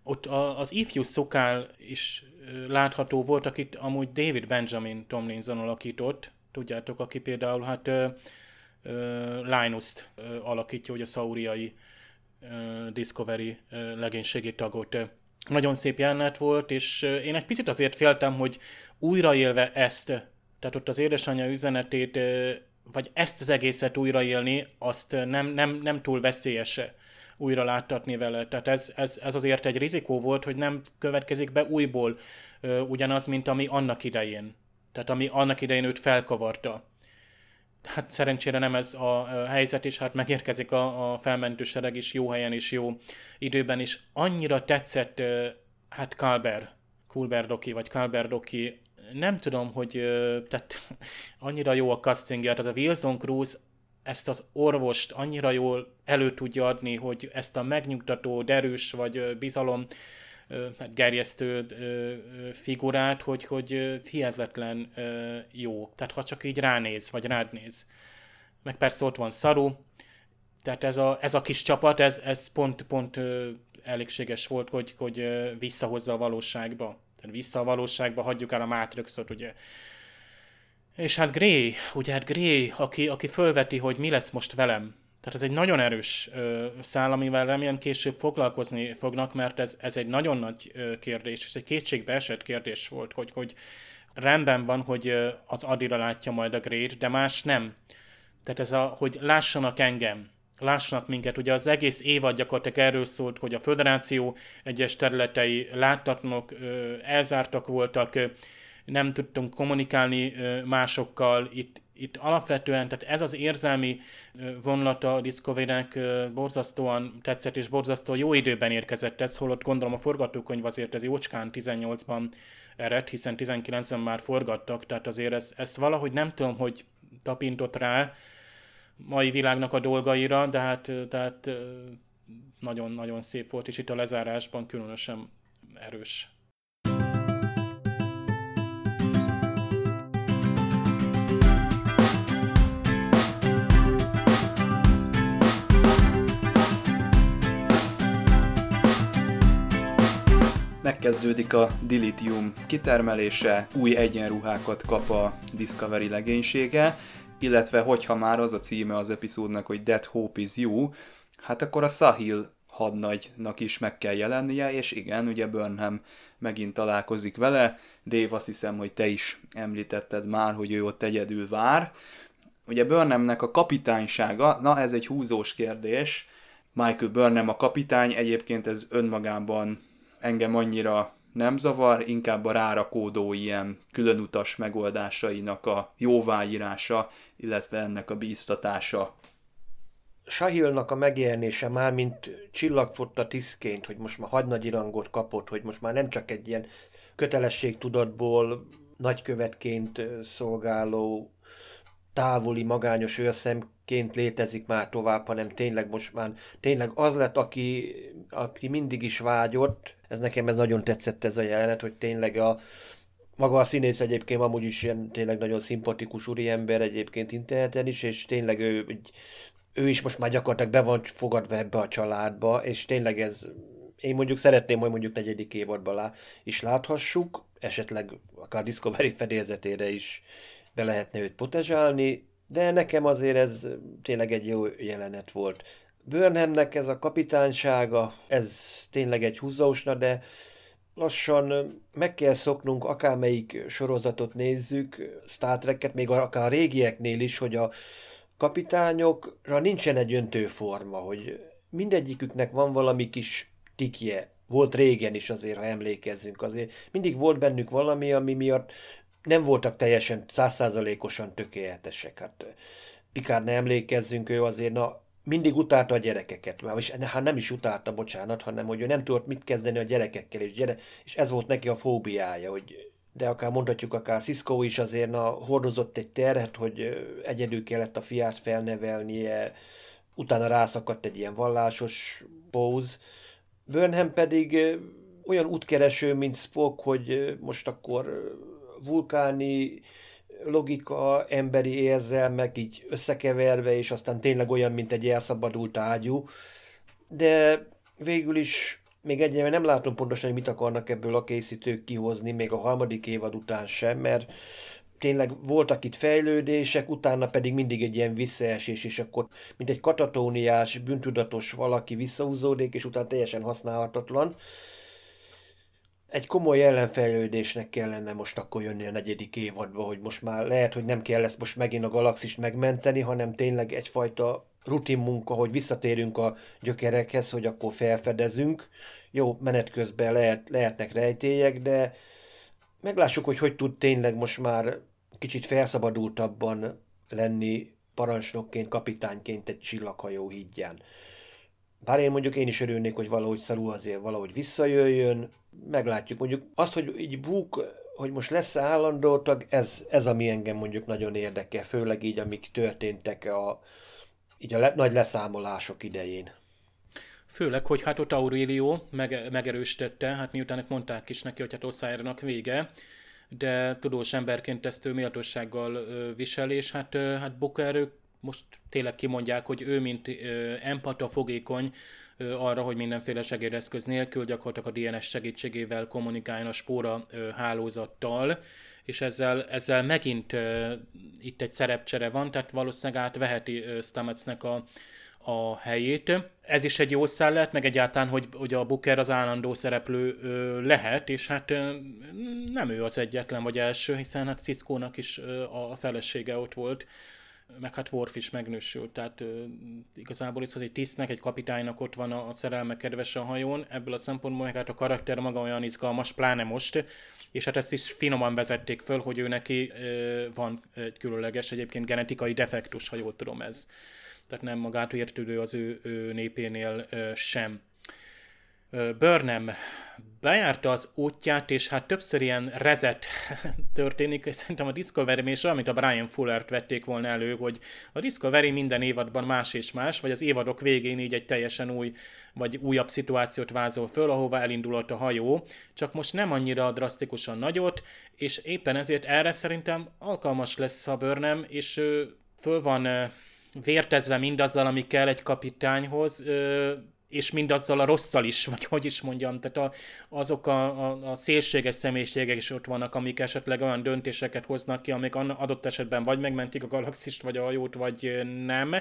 Ott az ifjú szokál is látható volt, akit amúgy David Benjamin Tomlinson alakított, tudjátok, aki például hát ö, Linus-t alakítja, hogy a szauriai ö, Discovery ö, legénységi tagot. Nagyon szép jelenet volt, és én egy picit azért féltem, hogy újraélve ezt, tehát ott az édesanyja üzenetét, vagy ezt az egészet újraélni, azt nem, nem, nem túl veszélyes újra láttatni vele. Tehát ez, ez, ez azért egy rizikó volt, hogy nem következik be újból ö, ugyanaz, mint ami annak idején. Tehát ami annak idején őt felkavarta hát szerencsére nem ez a helyzet, és hát megérkezik a, a felmentő sereg is jó helyen és jó időben, és annyira tetszett, ö, hát Kalber, Kulberdoki, vagy Kalberdoki, nem tudom, hogy tehát (laughs) annyira jó a castingja, tehát a Wilson Cruz ezt az orvost annyira jól elő tudja adni, hogy ezt a megnyugtató, derűs vagy bizalom hát gerjesztő figurát, hogy, hogy hihetetlen jó. Tehát ha csak így ránéz, vagy rád néz. Meg persze ott van Saru, tehát ez a, ez a kis csapat, ez, ez pont, pont elégséges volt, hogy, hogy visszahozza a valóságba. Tehát vissza a valóságba, hagyjuk el a Matrixot, ugye. És hát Gray, ugye hát Gray, aki, aki fölveti, hogy mi lesz most velem. Tehát ez egy nagyon erős ö, szál, amivel remélem később foglalkozni fognak, mert ez, ez egy nagyon nagy ö, kérdés, és egy kétségbe esett kérdés volt, hogy, hogy rendben van, hogy ö, az Adira látja majd a Gray-t, de más nem. Tehát ez a, hogy lássanak engem, lássanak minket. Ugye az egész évad gyakorlatilag erről szólt, hogy a föderáció egyes területei láttatlanok, elzártak voltak, nem tudtunk kommunikálni másokkal, itt, itt alapvetően, tehát ez az érzelmi vonlata a Discovery-nek borzasztóan tetszett, és borzasztóan jó időben érkezett ez, holott gondolom a forgatókönyv azért ez jócskán 18-ban ered, hiszen 19-ben már forgattak, tehát azért ez, ezt valahogy nem tudom, hogy tapintott rá, mai világnak a dolgaira, de hát tehát nagyon-nagyon szép volt, és itt a lezárásban különösen erős. Megkezdődik a dilithium kitermelése, új egyenruhákat kap a Discovery legénysége, illetve hogyha már az a címe az epizódnak, hogy That Hope is You, hát akkor a Sahil hadnagynak is meg kell jelennie, és igen, ugye Burnham megint találkozik vele, Dave azt hiszem, hogy te is említetted már, hogy ő ott egyedül vár. Ugye Burnhamnek a kapitánysága, na ez egy húzós kérdés, Michael Burnham a kapitány, egyébként ez önmagában engem annyira nem zavar, inkább a rárakódó ilyen különutas megoldásainak a jóváírása, illetve ennek a bíztatása. Sahilnak a megjelenése már, mint csillagfotta tiszként, hogy most már hagynagy rangot kapott, hogy most már nem csak egy ilyen kötelességtudatból nagykövetként szolgáló távoli, magányos őrszemként létezik már tovább, hanem tényleg most már tényleg az lett, aki, aki mindig is vágyott. Ez nekem ez nagyon tetszett ez a jelenet, hogy tényleg a, maga a színész egyébként amúgy is ilyen tényleg nagyon szimpatikus úriember egyébként interneten is, és tényleg ő, ő is most már gyakorlatilag be van fogadva ebbe a családba, és tényleg ez, én mondjuk szeretném, hogy mondjuk negyedik évadban lá, is láthassuk, esetleg akár Discovery fedélzetére is be lehetne őt potezsálni, de nekem azért ez tényleg egy jó jelenet volt. Burnhamnek ez a kapitánysága, ez tényleg egy húzósna, de lassan meg kell szoknunk, akármelyik sorozatot nézzük, Star Trek-et, még akár a régieknél is, hogy a kapitányokra nincsen egy öntőforma, hogy mindegyiküknek van valami kis tikje. Volt régen is azért, ha emlékezzünk, azért mindig volt bennük valami, ami miatt nem voltak teljesen százszázalékosan tökéletesek. Hát Pikár ne emlékezzünk, ő azért na, mindig utálta a gyerekeket, és hát nem is utálta, bocsánat, hanem hogy ő nem tudott mit kezdeni a gyerekekkel, és, gyere, és ez volt neki a fóbiája, hogy de akár mondhatjuk, akár Cisco is azért na, hordozott egy terhet, hogy egyedül kellett a fiát felnevelnie, utána rászakadt egy ilyen vallásos póz. Burnham pedig olyan útkereső, mint Spock, hogy most akkor vulkáni logika, emberi érzelmek így összekeverve, és aztán tényleg olyan, mint egy elszabadult ágyú. De végül is még egyébként nem látom pontosan, hogy mit akarnak ebből a készítők kihozni, még a harmadik évad után sem, mert tényleg voltak itt fejlődések, utána pedig mindig egy ilyen visszaesés, és akkor mint egy katatóniás, bűntudatos valaki visszahúzódik, és utána teljesen használhatatlan egy komoly ellenfejlődésnek kellene most akkor jönni a negyedik évadba, hogy most már lehet, hogy nem kell ezt most megint a galaxist megmenteni, hanem tényleg egyfajta rutin munka, hogy visszatérünk a gyökerekhez, hogy akkor felfedezünk. Jó, menet közben lehet, lehetnek rejtélyek, de meglássuk, hogy hogy tud tényleg most már kicsit felszabadultabban lenni parancsnokként, kapitányként egy csillaghajó hídján. Bár én mondjuk én is örülnék, hogy valahogy szarú azért valahogy visszajöjjön, meglátjuk. Mondjuk azt, hogy így Búk hogy most lesz állandó tag, ez, ez ami engem mondjuk nagyon érdekel, főleg így, amik történtek a, így a le, nagy leszámolások idején. Főleg, hogy hát ott Aurelio meg, megerősítette, hát miután mondták is neki, hogy hát Oszájrának vége, de tudós emberként ezt ő méltósággal visel, és hát, hát Booker most tényleg kimondják, hogy ő, mint ö, empata, fogékony ö, arra, hogy mindenféle segédeszköz nélkül gyakorlatilag a DNS segítségével kommunikáljon a spóra ö, hálózattal, és ezzel, ezzel megint ö, itt egy szerepcsere van, tehát valószínűleg átveheti ö, Stametsnek a, a helyét. Ez is egy jó szál lehet, meg egyáltalán, hogy, hogy a Booker az állandó szereplő ö, lehet, és hát ö, nem ő az egyetlen vagy első, hiszen hát Cisco-nak is ö, a felesége ott volt, meg hát Worf is megnősült, tehát igazából itt, egy tisztnek, egy kapitánynak ott van a, szerelme kedves a hajón, ebből a szempontból meg hát a karakter maga olyan izgalmas, pláne most, és hát ezt is finoman vezették föl, hogy ő neki van egy különleges egyébként genetikai defektus, ha jól tudom ez. Tehát nem magától értődő az ő, ő népénél sem. Burnham bejárta az útját, és hát többször ilyen rezet (laughs) történik, és szerintem a discovery és amit a Brian Fuller-t vették volna elő, hogy a Discovery minden évadban más és más, vagy az évadok végén így egy teljesen új, vagy újabb szituációt vázol föl, ahova elindulott a hajó, csak most nem annyira drasztikusan nagyot, és éppen ezért erre szerintem alkalmas lesz a Burnham, és föl van vértezve mindazzal, ami kell egy kapitányhoz, és mindazzal a rosszal is, vagy hogy is mondjam, tehát a, azok a, a, a szélséges személyiségek is ott vannak, amik esetleg olyan döntéseket hoznak ki, amik adott esetben vagy megmentik a galaxist, vagy a hajót, vagy nem.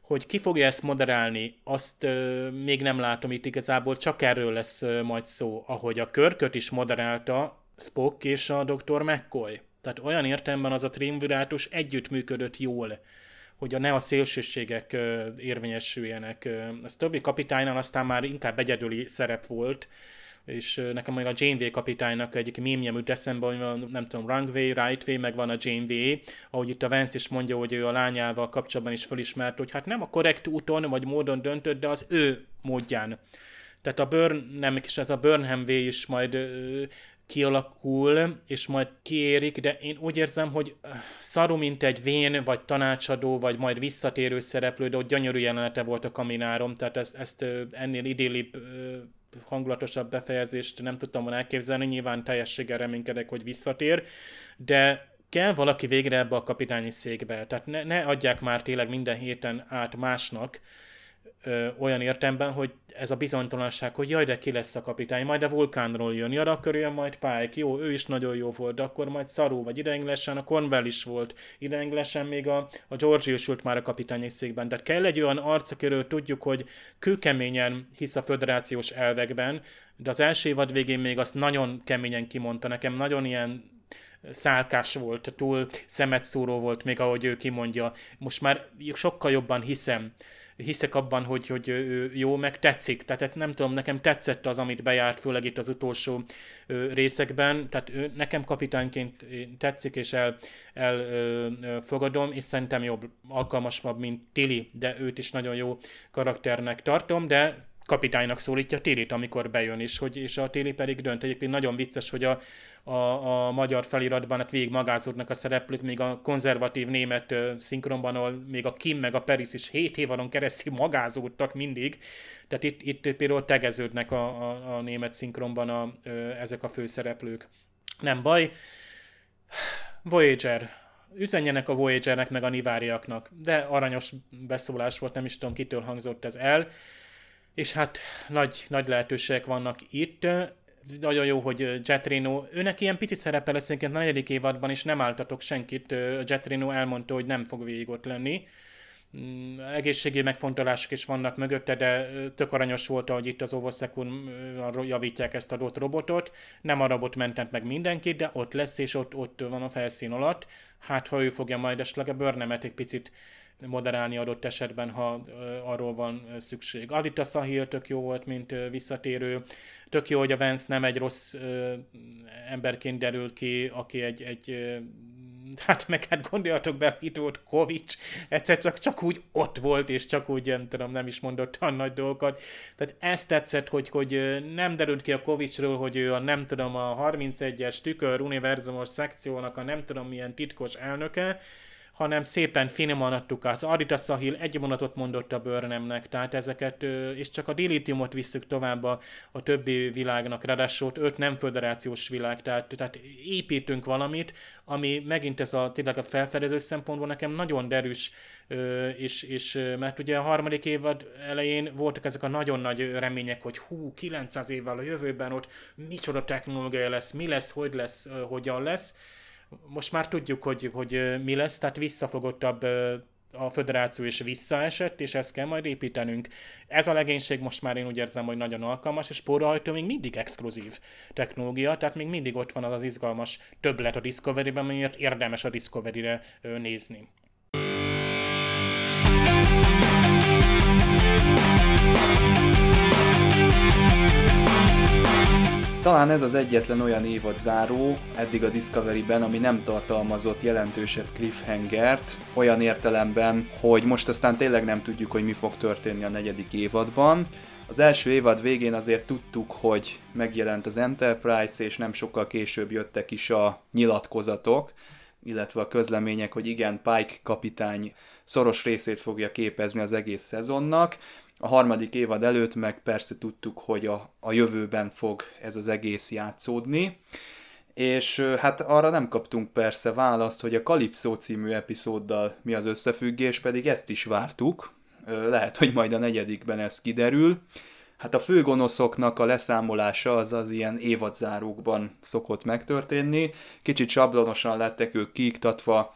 Hogy ki fogja ezt moderálni, azt ö, még nem látom itt igazából, csak erről lesz ö, majd szó, ahogy a körköt is moderálta Spock és a Dr. McCoy. Tehát olyan értelemben az a triumvirátus együttműködött jól hogy a ne a szélsőségek érvényesüljenek. Ez többi kapitánynál aztán már inkább egyedüli szerep volt, és nekem még a Janeway kapitánynak egyik mémjem jut eszembe, hogy nem tudom, Wrongway, Rightway, meg van a Janeway, ahogy itt a Vance is mondja, hogy ő a lányával kapcsolatban is felismert, hogy hát nem a korrekt úton vagy módon döntött, de az ő módján. Tehát a Burn, nem, és ez a Burnham Way is majd kialakul, és majd kiérik, de én úgy érzem, hogy szaru, mint egy vén, vagy tanácsadó, vagy majd visszatérő szereplő, de ott gyönyörű jelenete volt a kaminárom, tehát ezt, ezt ennél idillibb hangulatosabb befejezést nem tudtam volna elképzelni, nyilván teljességgel reménykedek, hogy visszatér, de kell valaki végre ebbe a kapitányi székbe, tehát ne, ne adják már tényleg minden héten át másnak, ö, olyan értemben, hogy ez a bizonytalanság, hogy jaj, de ki lesz a kapitány, majd a vulkánról jön, ja, akkor jön majd Pike, jó, ő is nagyon jó volt, de akkor majd szarú, vagy idegenglesen a Cornwell is volt, idegenglesen még a, a George is volt már a kapitányi székben, tehát kell egy olyan arc, akiről tudjuk, hogy kőkeményen hisz a föderációs elvekben, de az első évad végén még azt nagyon keményen kimondta. Nekem, nagyon ilyen szálkás volt, túl szemetszóró volt, még ahogy ő kimondja. Most már sokkal jobban hiszem, hiszek abban, hogy, hogy jó, meg tetszik. Tehát nem tudom, nekem tetszett az, amit bejárt, főleg itt az utolsó részekben. Tehát nekem kapitányként tetszik, és el, elfogadom, és szerintem jobb, alkalmasabb, mint Tili, de őt is nagyon jó karakternek tartom, de kapitánynak szólítja Télit, amikor bejön is, hogy, és a Téli pedig dönt. Egyébként nagyon vicces, hogy a, a, a magyar feliratban hát végig magázódnak a szereplők, még a konzervatív német szinkronban, ahol még a Kim meg a Peris is 7 évadon keresztül magázódtak mindig, tehát itt, itt például tegeződnek a, a, a német szinkronban a, a, ezek a főszereplők. Nem baj. Voyager. Üzenjenek a Voyagernek meg a Niváriaknak, de aranyos beszólás volt, nem is tudom kitől hangzott ez el és hát nagy, nagy lehetőségek vannak itt. Nagyon jó, hogy Jet Reno, őnek ilyen pici szerepe lesz a negyedik évadban, és nem álltatok senkit. Jet Reno elmondta, hogy nem fog végig ott lenni. Mm, egészségi megfontolások is vannak mögötte, de tök aranyos volt, hogy itt az Ovosekun javítják ezt a dot robotot. Nem a robot mentent meg mindenkit, de ott lesz, és ott, ott van a felszín alatt. Hát, ha ő fogja majd esetleg a bőrnemet egy picit moderálni adott esetben, ha arról van szükség. Adita Sahil tök jó volt, mint visszatérő. Tök jó, hogy a Vance nem egy rossz emberként derült ki, aki egy, egy hát meg hát gondoljatok be, itt volt Kovics, egyszer csak, csak úgy ott volt, és csak úgy, nem tudom, nem is mondott olyan nagy dolgokat. Tehát ezt tetszett, hogy, hogy nem derült ki a Kovicsról, hogy ő a nem tudom, a 31-es tükör univerzumos szekciónak a nem tudom milyen titkos elnöke, hanem szépen finoman adtuk az Arita Sahil egy mondatot mondott a Burnhamnek, tehát ezeket, és csak a dilitiumot visszük tovább a, a többi világnak, ráadásul öt nem föderációs világ, tehát, tehát építünk valamit, ami megint ez a tényleg a felfedező szempontból nekem nagyon derűs, és, és mert ugye a harmadik évad elején voltak ezek a nagyon nagy remények, hogy hú, 900 évvel a jövőben ott micsoda technológia lesz, mi lesz, hogy lesz, hogyan lesz, most már tudjuk, hogy, hogy mi lesz, tehát visszafogottabb a föderáció is visszaesett, és ezt kell majd építenünk. Ez a legénység most már én úgy érzem, hogy nagyon alkalmas, és spórahajtó még mindig exkluzív technológia, tehát még mindig ott van az az izgalmas többlet a Discovery-ben, miért érdemes a Discovery-re nézni. Talán ez az egyetlen olyan évad záró eddig a Discovery-ben, ami nem tartalmazott jelentősebb cliffhangert, olyan értelemben, hogy most aztán tényleg nem tudjuk, hogy mi fog történni a negyedik évadban. Az első évad végén azért tudtuk, hogy megjelent az Enterprise, és nem sokkal később jöttek is a nyilatkozatok, illetve a közlemények, hogy igen, Pike kapitány szoros részét fogja képezni az egész szezonnak. A harmadik évad előtt meg persze tudtuk, hogy a, a jövőben fog ez az egész játszódni, és hát arra nem kaptunk persze választ, hogy a Kalipszó című epizóddal mi az összefüggés, pedig ezt is vártuk. Lehet, hogy majd a negyedikben ez kiderül. Hát a főgonoszoknak a leszámolása az az ilyen évadzárókban szokott megtörténni. Kicsit sablonosan lettek ők kiiktatva,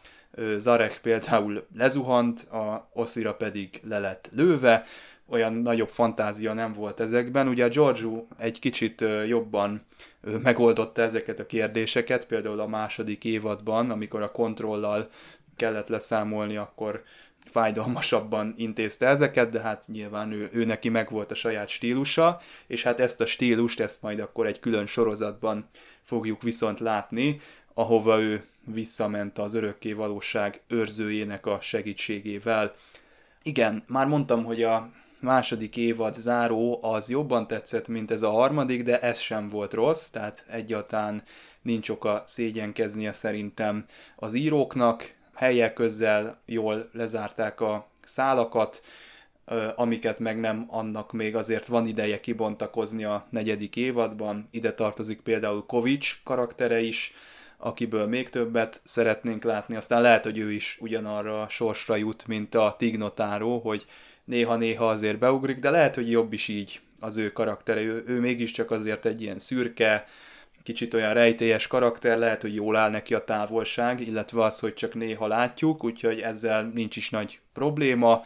Zarek például lezuhant, a Oszira pedig le lett lőve, olyan nagyobb fantázia nem volt ezekben. Ugye a Giorgio egy kicsit jobban megoldotta ezeket a kérdéseket, például a második évadban, amikor a kontrollal kellett leszámolni, akkor fájdalmasabban intézte ezeket, de hát nyilván ő, ő neki megvolt a saját stílusa, és hát ezt a stílust, ezt majd akkor egy külön sorozatban fogjuk viszont látni, ahova ő visszament az örökké valóság őrzőjének a segítségével. Igen, már mondtam, hogy a második évad záró az jobban tetszett, mint ez a harmadik, de ez sem volt rossz, tehát egyáltalán nincs oka szégyenkeznie szerintem az íróknak, helyek közzel jól lezárták a szálakat, amiket meg nem annak még azért van ideje kibontakozni a negyedik évadban. Ide tartozik például Kovics karaktere is, akiből még többet szeretnénk látni, aztán lehet, hogy ő is ugyanarra a sorsra jut, mint a Tignotáró, hogy néha-néha azért beugrik, de lehet, hogy jobb is így az ő karaktere. Ő, ő mégiscsak azért egy ilyen szürke, kicsit olyan rejtélyes karakter, lehet, hogy jól áll neki a távolság, illetve az, hogy csak néha látjuk, úgyhogy ezzel nincs is nagy probléma.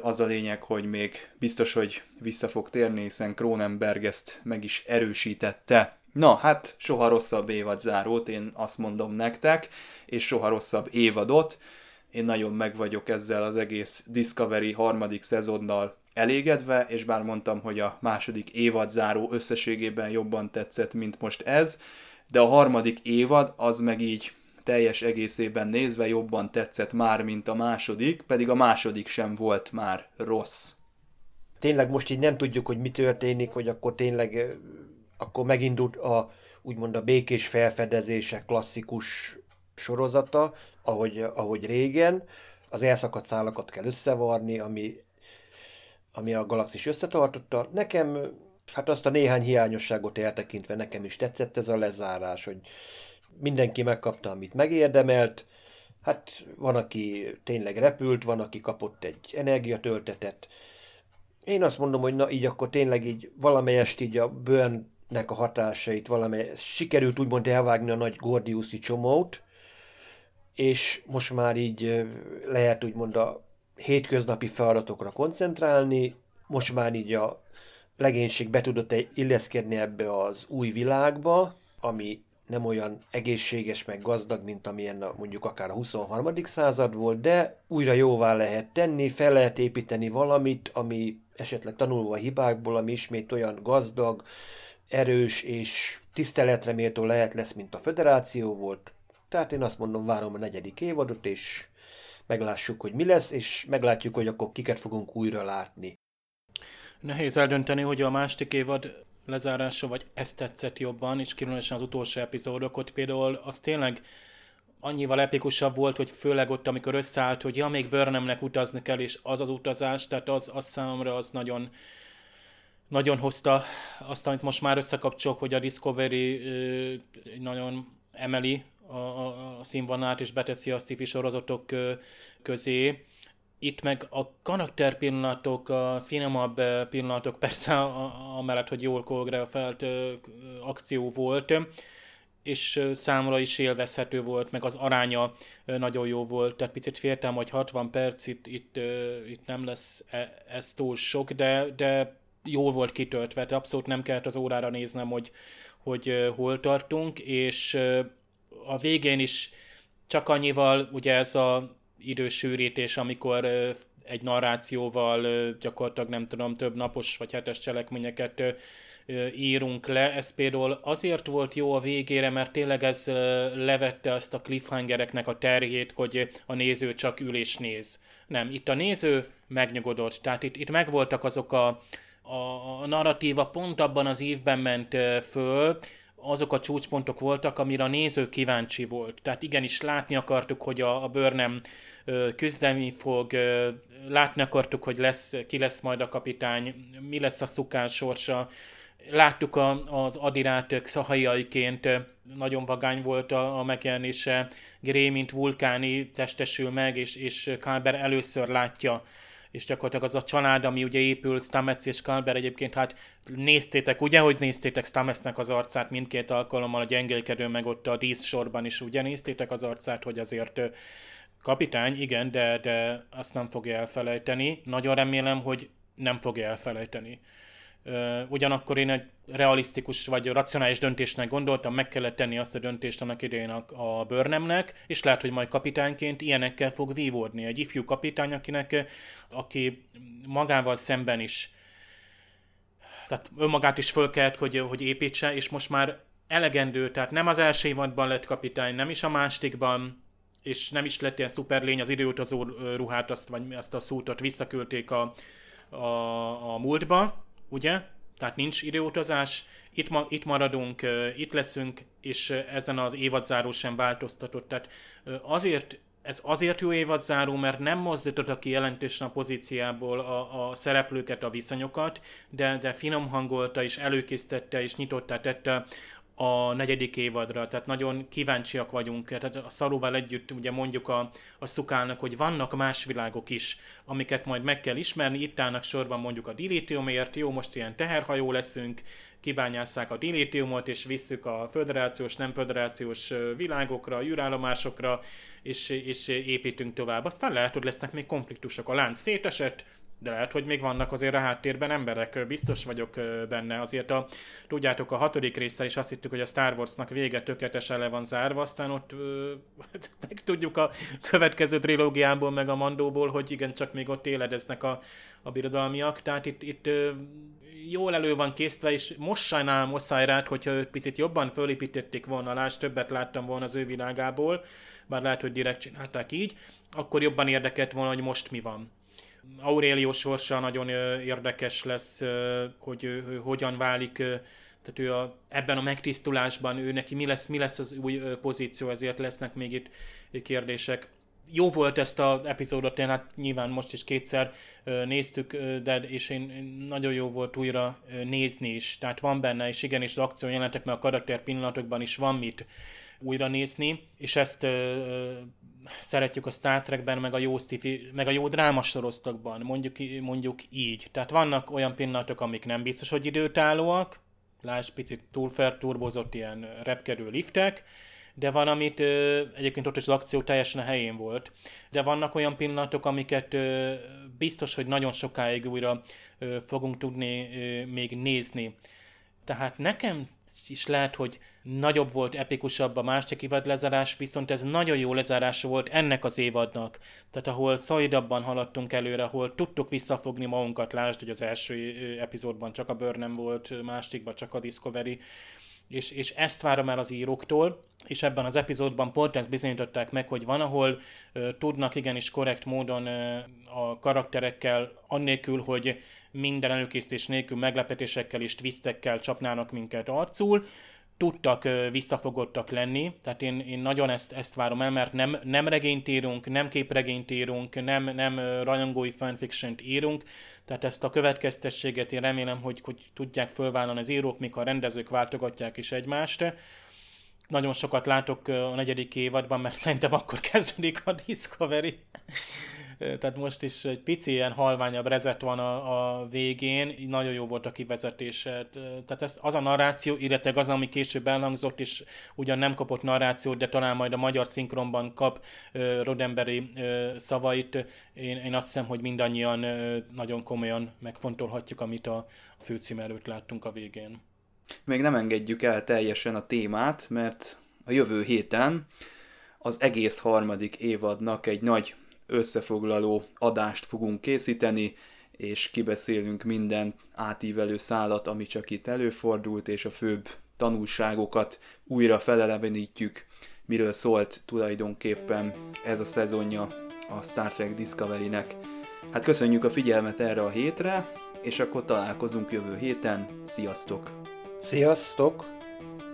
Az a lényeg, hogy még biztos, hogy vissza fog térni, hiszen Kronenberg ezt meg is erősítette. Na, hát soha rosszabb évad zárót, én azt mondom nektek, és soha rosszabb évadot én nagyon meg vagyok ezzel az egész Discovery harmadik szezonnal elégedve, és bár mondtam, hogy a második évad záró összességében jobban tetszett, mint most ez, de a harmadik évad az meg így teljes egészében nézve jobban tetszett már, mint a második, pedig a második sem volt már rossz. Tényleg most így nem tudjuk, hogy mi történik, hogy akkor tényleg akkor megindult a úgymond a békés felfedezése klasszikus sorozata, ahogy, ahogy régen, az elszakadt szálakat kell összevarni, ami, ami a galaxis összetartotta. Nekem, hát azt a néhány hiányosságot eltekintve nekem is tetszett ez a lezárás, hogy mindenki megkapta, amit megérdemelt, hát van, aki tényleg repült, van, aki kapott egy energiatöltetet. Én azt mondom, hogy na így akkor tényleg így valamelyest így a Burnnek a hatásait valamely, sikerült úgymond elvágni a nagy Gordiuszi csomót, és most már így lehet úgymond a hétköznapi feladatokra koncentrálni, most már így a legénység be tudott illeszkedni ebbe az új világba, ami nem olyan egészséges meg gazdag, mint amilyen mondjuk akár a 23. század volt, de újra jóvá lehet tenni, fel lehet építeni valamit, ami esetleg tanulva a hibákból, ami ismét olyan gazdag, erős és tiszteletre méltó lehet lesz, mint a föderáció volt, Tehát én azt mondom, várom a negyedik évadot, és meglássuk, hogy mi lesz, és meglátjuk, hogy akkor kiket fogunk újra látni. Nehéz eldönteni, hogy a másik évad lezárása, vagy ezt tetszett jobban, és különösen az utolsó epizódok, például az tényleg annyival epikusabb volt, hogy főleg ott, amikor összeállt, hogy ja, még Burnhamnek utazni kell, és az az utazás, tehát az, az számomra az nagyon, nagyon hozta azt, amit most már összekapcsolok, hogy a Discovery ö, nagyon emeli a, a, színvonalát, és beteszi a sci sorozatok közé. Itt meg a karakter pillanatok, a finomabb pillanatok, persze amellett, hogy jól koreografált akció volt, és számra is élvezhető volt, meg az aránya nagyon jó volt, tehát picit féltem, hogy 60 perc itt, itt, itt nem lesz e, ez túl sok, de, de jól volt kitöltve, tehát abszolút nem kellett az órára néznem, hogy, hogy hol tartunk, és a végén is csak annyival, ugye ez a idősűrítés, amikor egy narrációval gyakorlatilag nem tudom, több napos vagy hetes cselekményeket írunk le. Ez például azért volt jó a végére, mert tényleg ez levette azt a cliffhangereknek a terhét, hogy a néző csak ül és néz. Nem, itt a néző megnyugodott, tehát itt, itt megvoltak azok a, a, a narratíva pont abban az évben ment föl, azok a csúcspontok voltak, amire a néző kíváncsi volt. Tehát igenis látni akartuk, hogy a, a Burnham küzdeni fog, ö, látni akartuk, hogy lesz, ki lesz majd a kapitány, mi lesz a szukán sorsa. Láttuk a, az adirát szahaiaiként, nagyon vagány volt a, a megjelenése. Gré, mint vulkáni testesül meg, és, és Kálber először látja és gyakorlatilag az a család, ami ugye épül, Stamets és Kalber egyébként, hát néztétek, ugye, hogy néztétek Stametsnek az arcát mindkét alkalommal a gyengélkedő, meg ott a díszsorban is, ugye néztétek az arcát, hogy azért kapitány, igen, de, de azt nem fogja elfelejteni. Nagyon remélem, hogy nem fogja elfelejteni. Ugyanakkor én egy realisztikus vagy racionális döntésnek gondoltam, meg kellett tenni azt a döntést annak idején a, a Börnemnek, és lehet, hogy majd kapitányként ilyenekkel fog vívódni. Egy ifjú kapitány, akinek, aki magával szemben is tehát önmagát is föl kellett, hogy, hogy építse, és most már elegendő, tehát nem az első évadban lett kapitány, nem is a másodikban, és nem is lett ilyen szuperlény, az időutazó ruhát, azt, vagy ezt a szútot visszaküldték a, a, a múltba, ugye? Tehát nincs időutazás, itt, ma, itt maradunk, itt leszünk, és ezen az évadzáró sem változtatott. Tehát azért ez azért jó évadzáró, mert nem mozdította ki jelentősen a pozíciából a, a szereplőket, a viszonyokat, de, de finom hangolta és előkészítette és nyitottá tette a negyedik évadra, tehát nagyon kíváncsiak vagyunk, tehát a szalóval együtt ugye mondjuk a, a szukának, hogy vannak más világok is, amiket majd meg kell ismerni, itt állnak sorban mondjuk a dilítiumért, jó, most ilyen teherhajó leszünk, kibányásszák a dilítiumot, és visszük a föderációs, nem föderációs világokra, űrállomásokra, és, és építünk tovább. Aztán lehet, hogy lesznek még konfliktusok. A lánc szétesett, de lehet, hogy még vannak azért a háttérben emberek, biztos vagyok benne. Azért a, tudjátok, a hatodik része is azt hittük, hogy a Star Warsnak vége tökéletesen le van zárva, aztán ott (laughs) meg tudjuk a következő trilógiából, meg a Mandóból, hogy igen, csak még ott éledeznek a, a birodalmiak, tehát itt, itt jól elő van készítve, és most sajnálom Oszájrát, hogyha őt picit jobban fölépítették volna, láss, többet láttam volna az ő világából, bár lehet, hogy direkt csinálták így, akkor jobban érdekelt volna, hogy most mi van Aurelio sorsa nagyon érdekes lesz, hogy ő, hogyan válik, tehát ő a, ebben a megtisztulásban, ő neki mi lesz, mi lesz az új pozíció, ezért lesznek még itt kérdések. Jó volt ezt az epizódot, én hát nyilván most is kétszer néztük, de és én nagyon jó volt újra nézni is. Tehát van benne, és igenis az akció jelentek, mert a karakter pillanatokban is van mit újra nézni, és ezt szeretjük a Star Trekben, meg a jó, sci meg a jó drámasoroztokban, mondjuk, mondjuk így. Tehát vannak olyan pillanatok, amik nem biztos, hogy időtállóak, láss picit túlfer, turbozott ilyen repkedő liftek, de van, amit ö, egyébként ott is az akció teljesen a helyén volt, de vannak olyan pillanatok, amiket ö, biztos, hogy nagyon sokáig újra ö, fogunk tudni ö, még nézni. Tehát nekem is lehet, hogy nagyobb volt, epikusabb a másik évad lezárás, viszont ez nagyon jó lezárása volt ennek az évadnak. Tehát ahol szajidabban haladtunk előre, ahol tudtuk visszafogni magunkat, lásd, hogy az első epizódban csak a Burnham volt, másodikban csak a Discovery, és, és ezt várom el az íróktól, és ebben az epizódban pont ezt bizonyították meg, hogy van, ahol ö, tudnak igenis korrekt módon ö, a karakterekkel, annélkül, hogy minden előkészítés nélkül meglepetésekkel és twistekkel csapnának minket arcul, tudtak ö, visszafogottak lenni, tehát én, én nagyon ezt, ezt várom el, mert nem, nem regényt írunk, nem képregényt írunk, nem, nem rajongói fanfiction írunk, tehát ezt a következtességet én remélem, hogy, hogy tudják fölvállalni az írók, mikor a rendezők váltogatják is egymást, nagyon sokat látok a negyedik évadban, mert szerintem akkor (laughs) kezdődik a Discovery. Tehát most is egy pici ilyen halványabb rezet van a, a végén, nagyon jó volt a kivezetése. Tehát ez, az a narráció, illetve az, ami később elhangzott, és ugyan nem kapott narrációt, de talán majd a magyar szinkronban kap Rodemberi uh, szavait. Én, én azt hiszem, hogy mindannyian nagyon komolyan megfontolhatjuk, amit a főcím előtt láttunk a végén. Még nem engedjük el teljesen a témát, mert a jövő héten az egész harmadik évadnak egy nagy összefoglaló adást fogunk készíteni, és kibeszélünk minden átívelő szálat, ami csak itt előfordult, és a főbb tanulságokat újra felelevenítjük, miről szólt tulajdonképpen ez a szezonja a Star Trek Discovery-nek. Hát köszönjük a figyelmet erre a hétre, és akkor találkozunk jövő héten. Sziasztok! Sziasztok!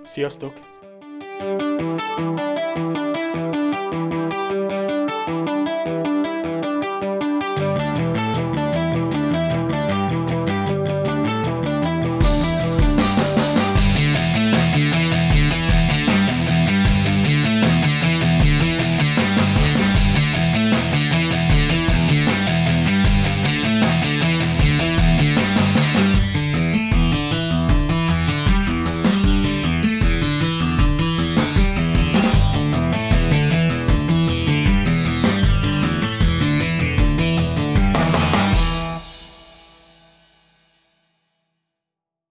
Sziasztok!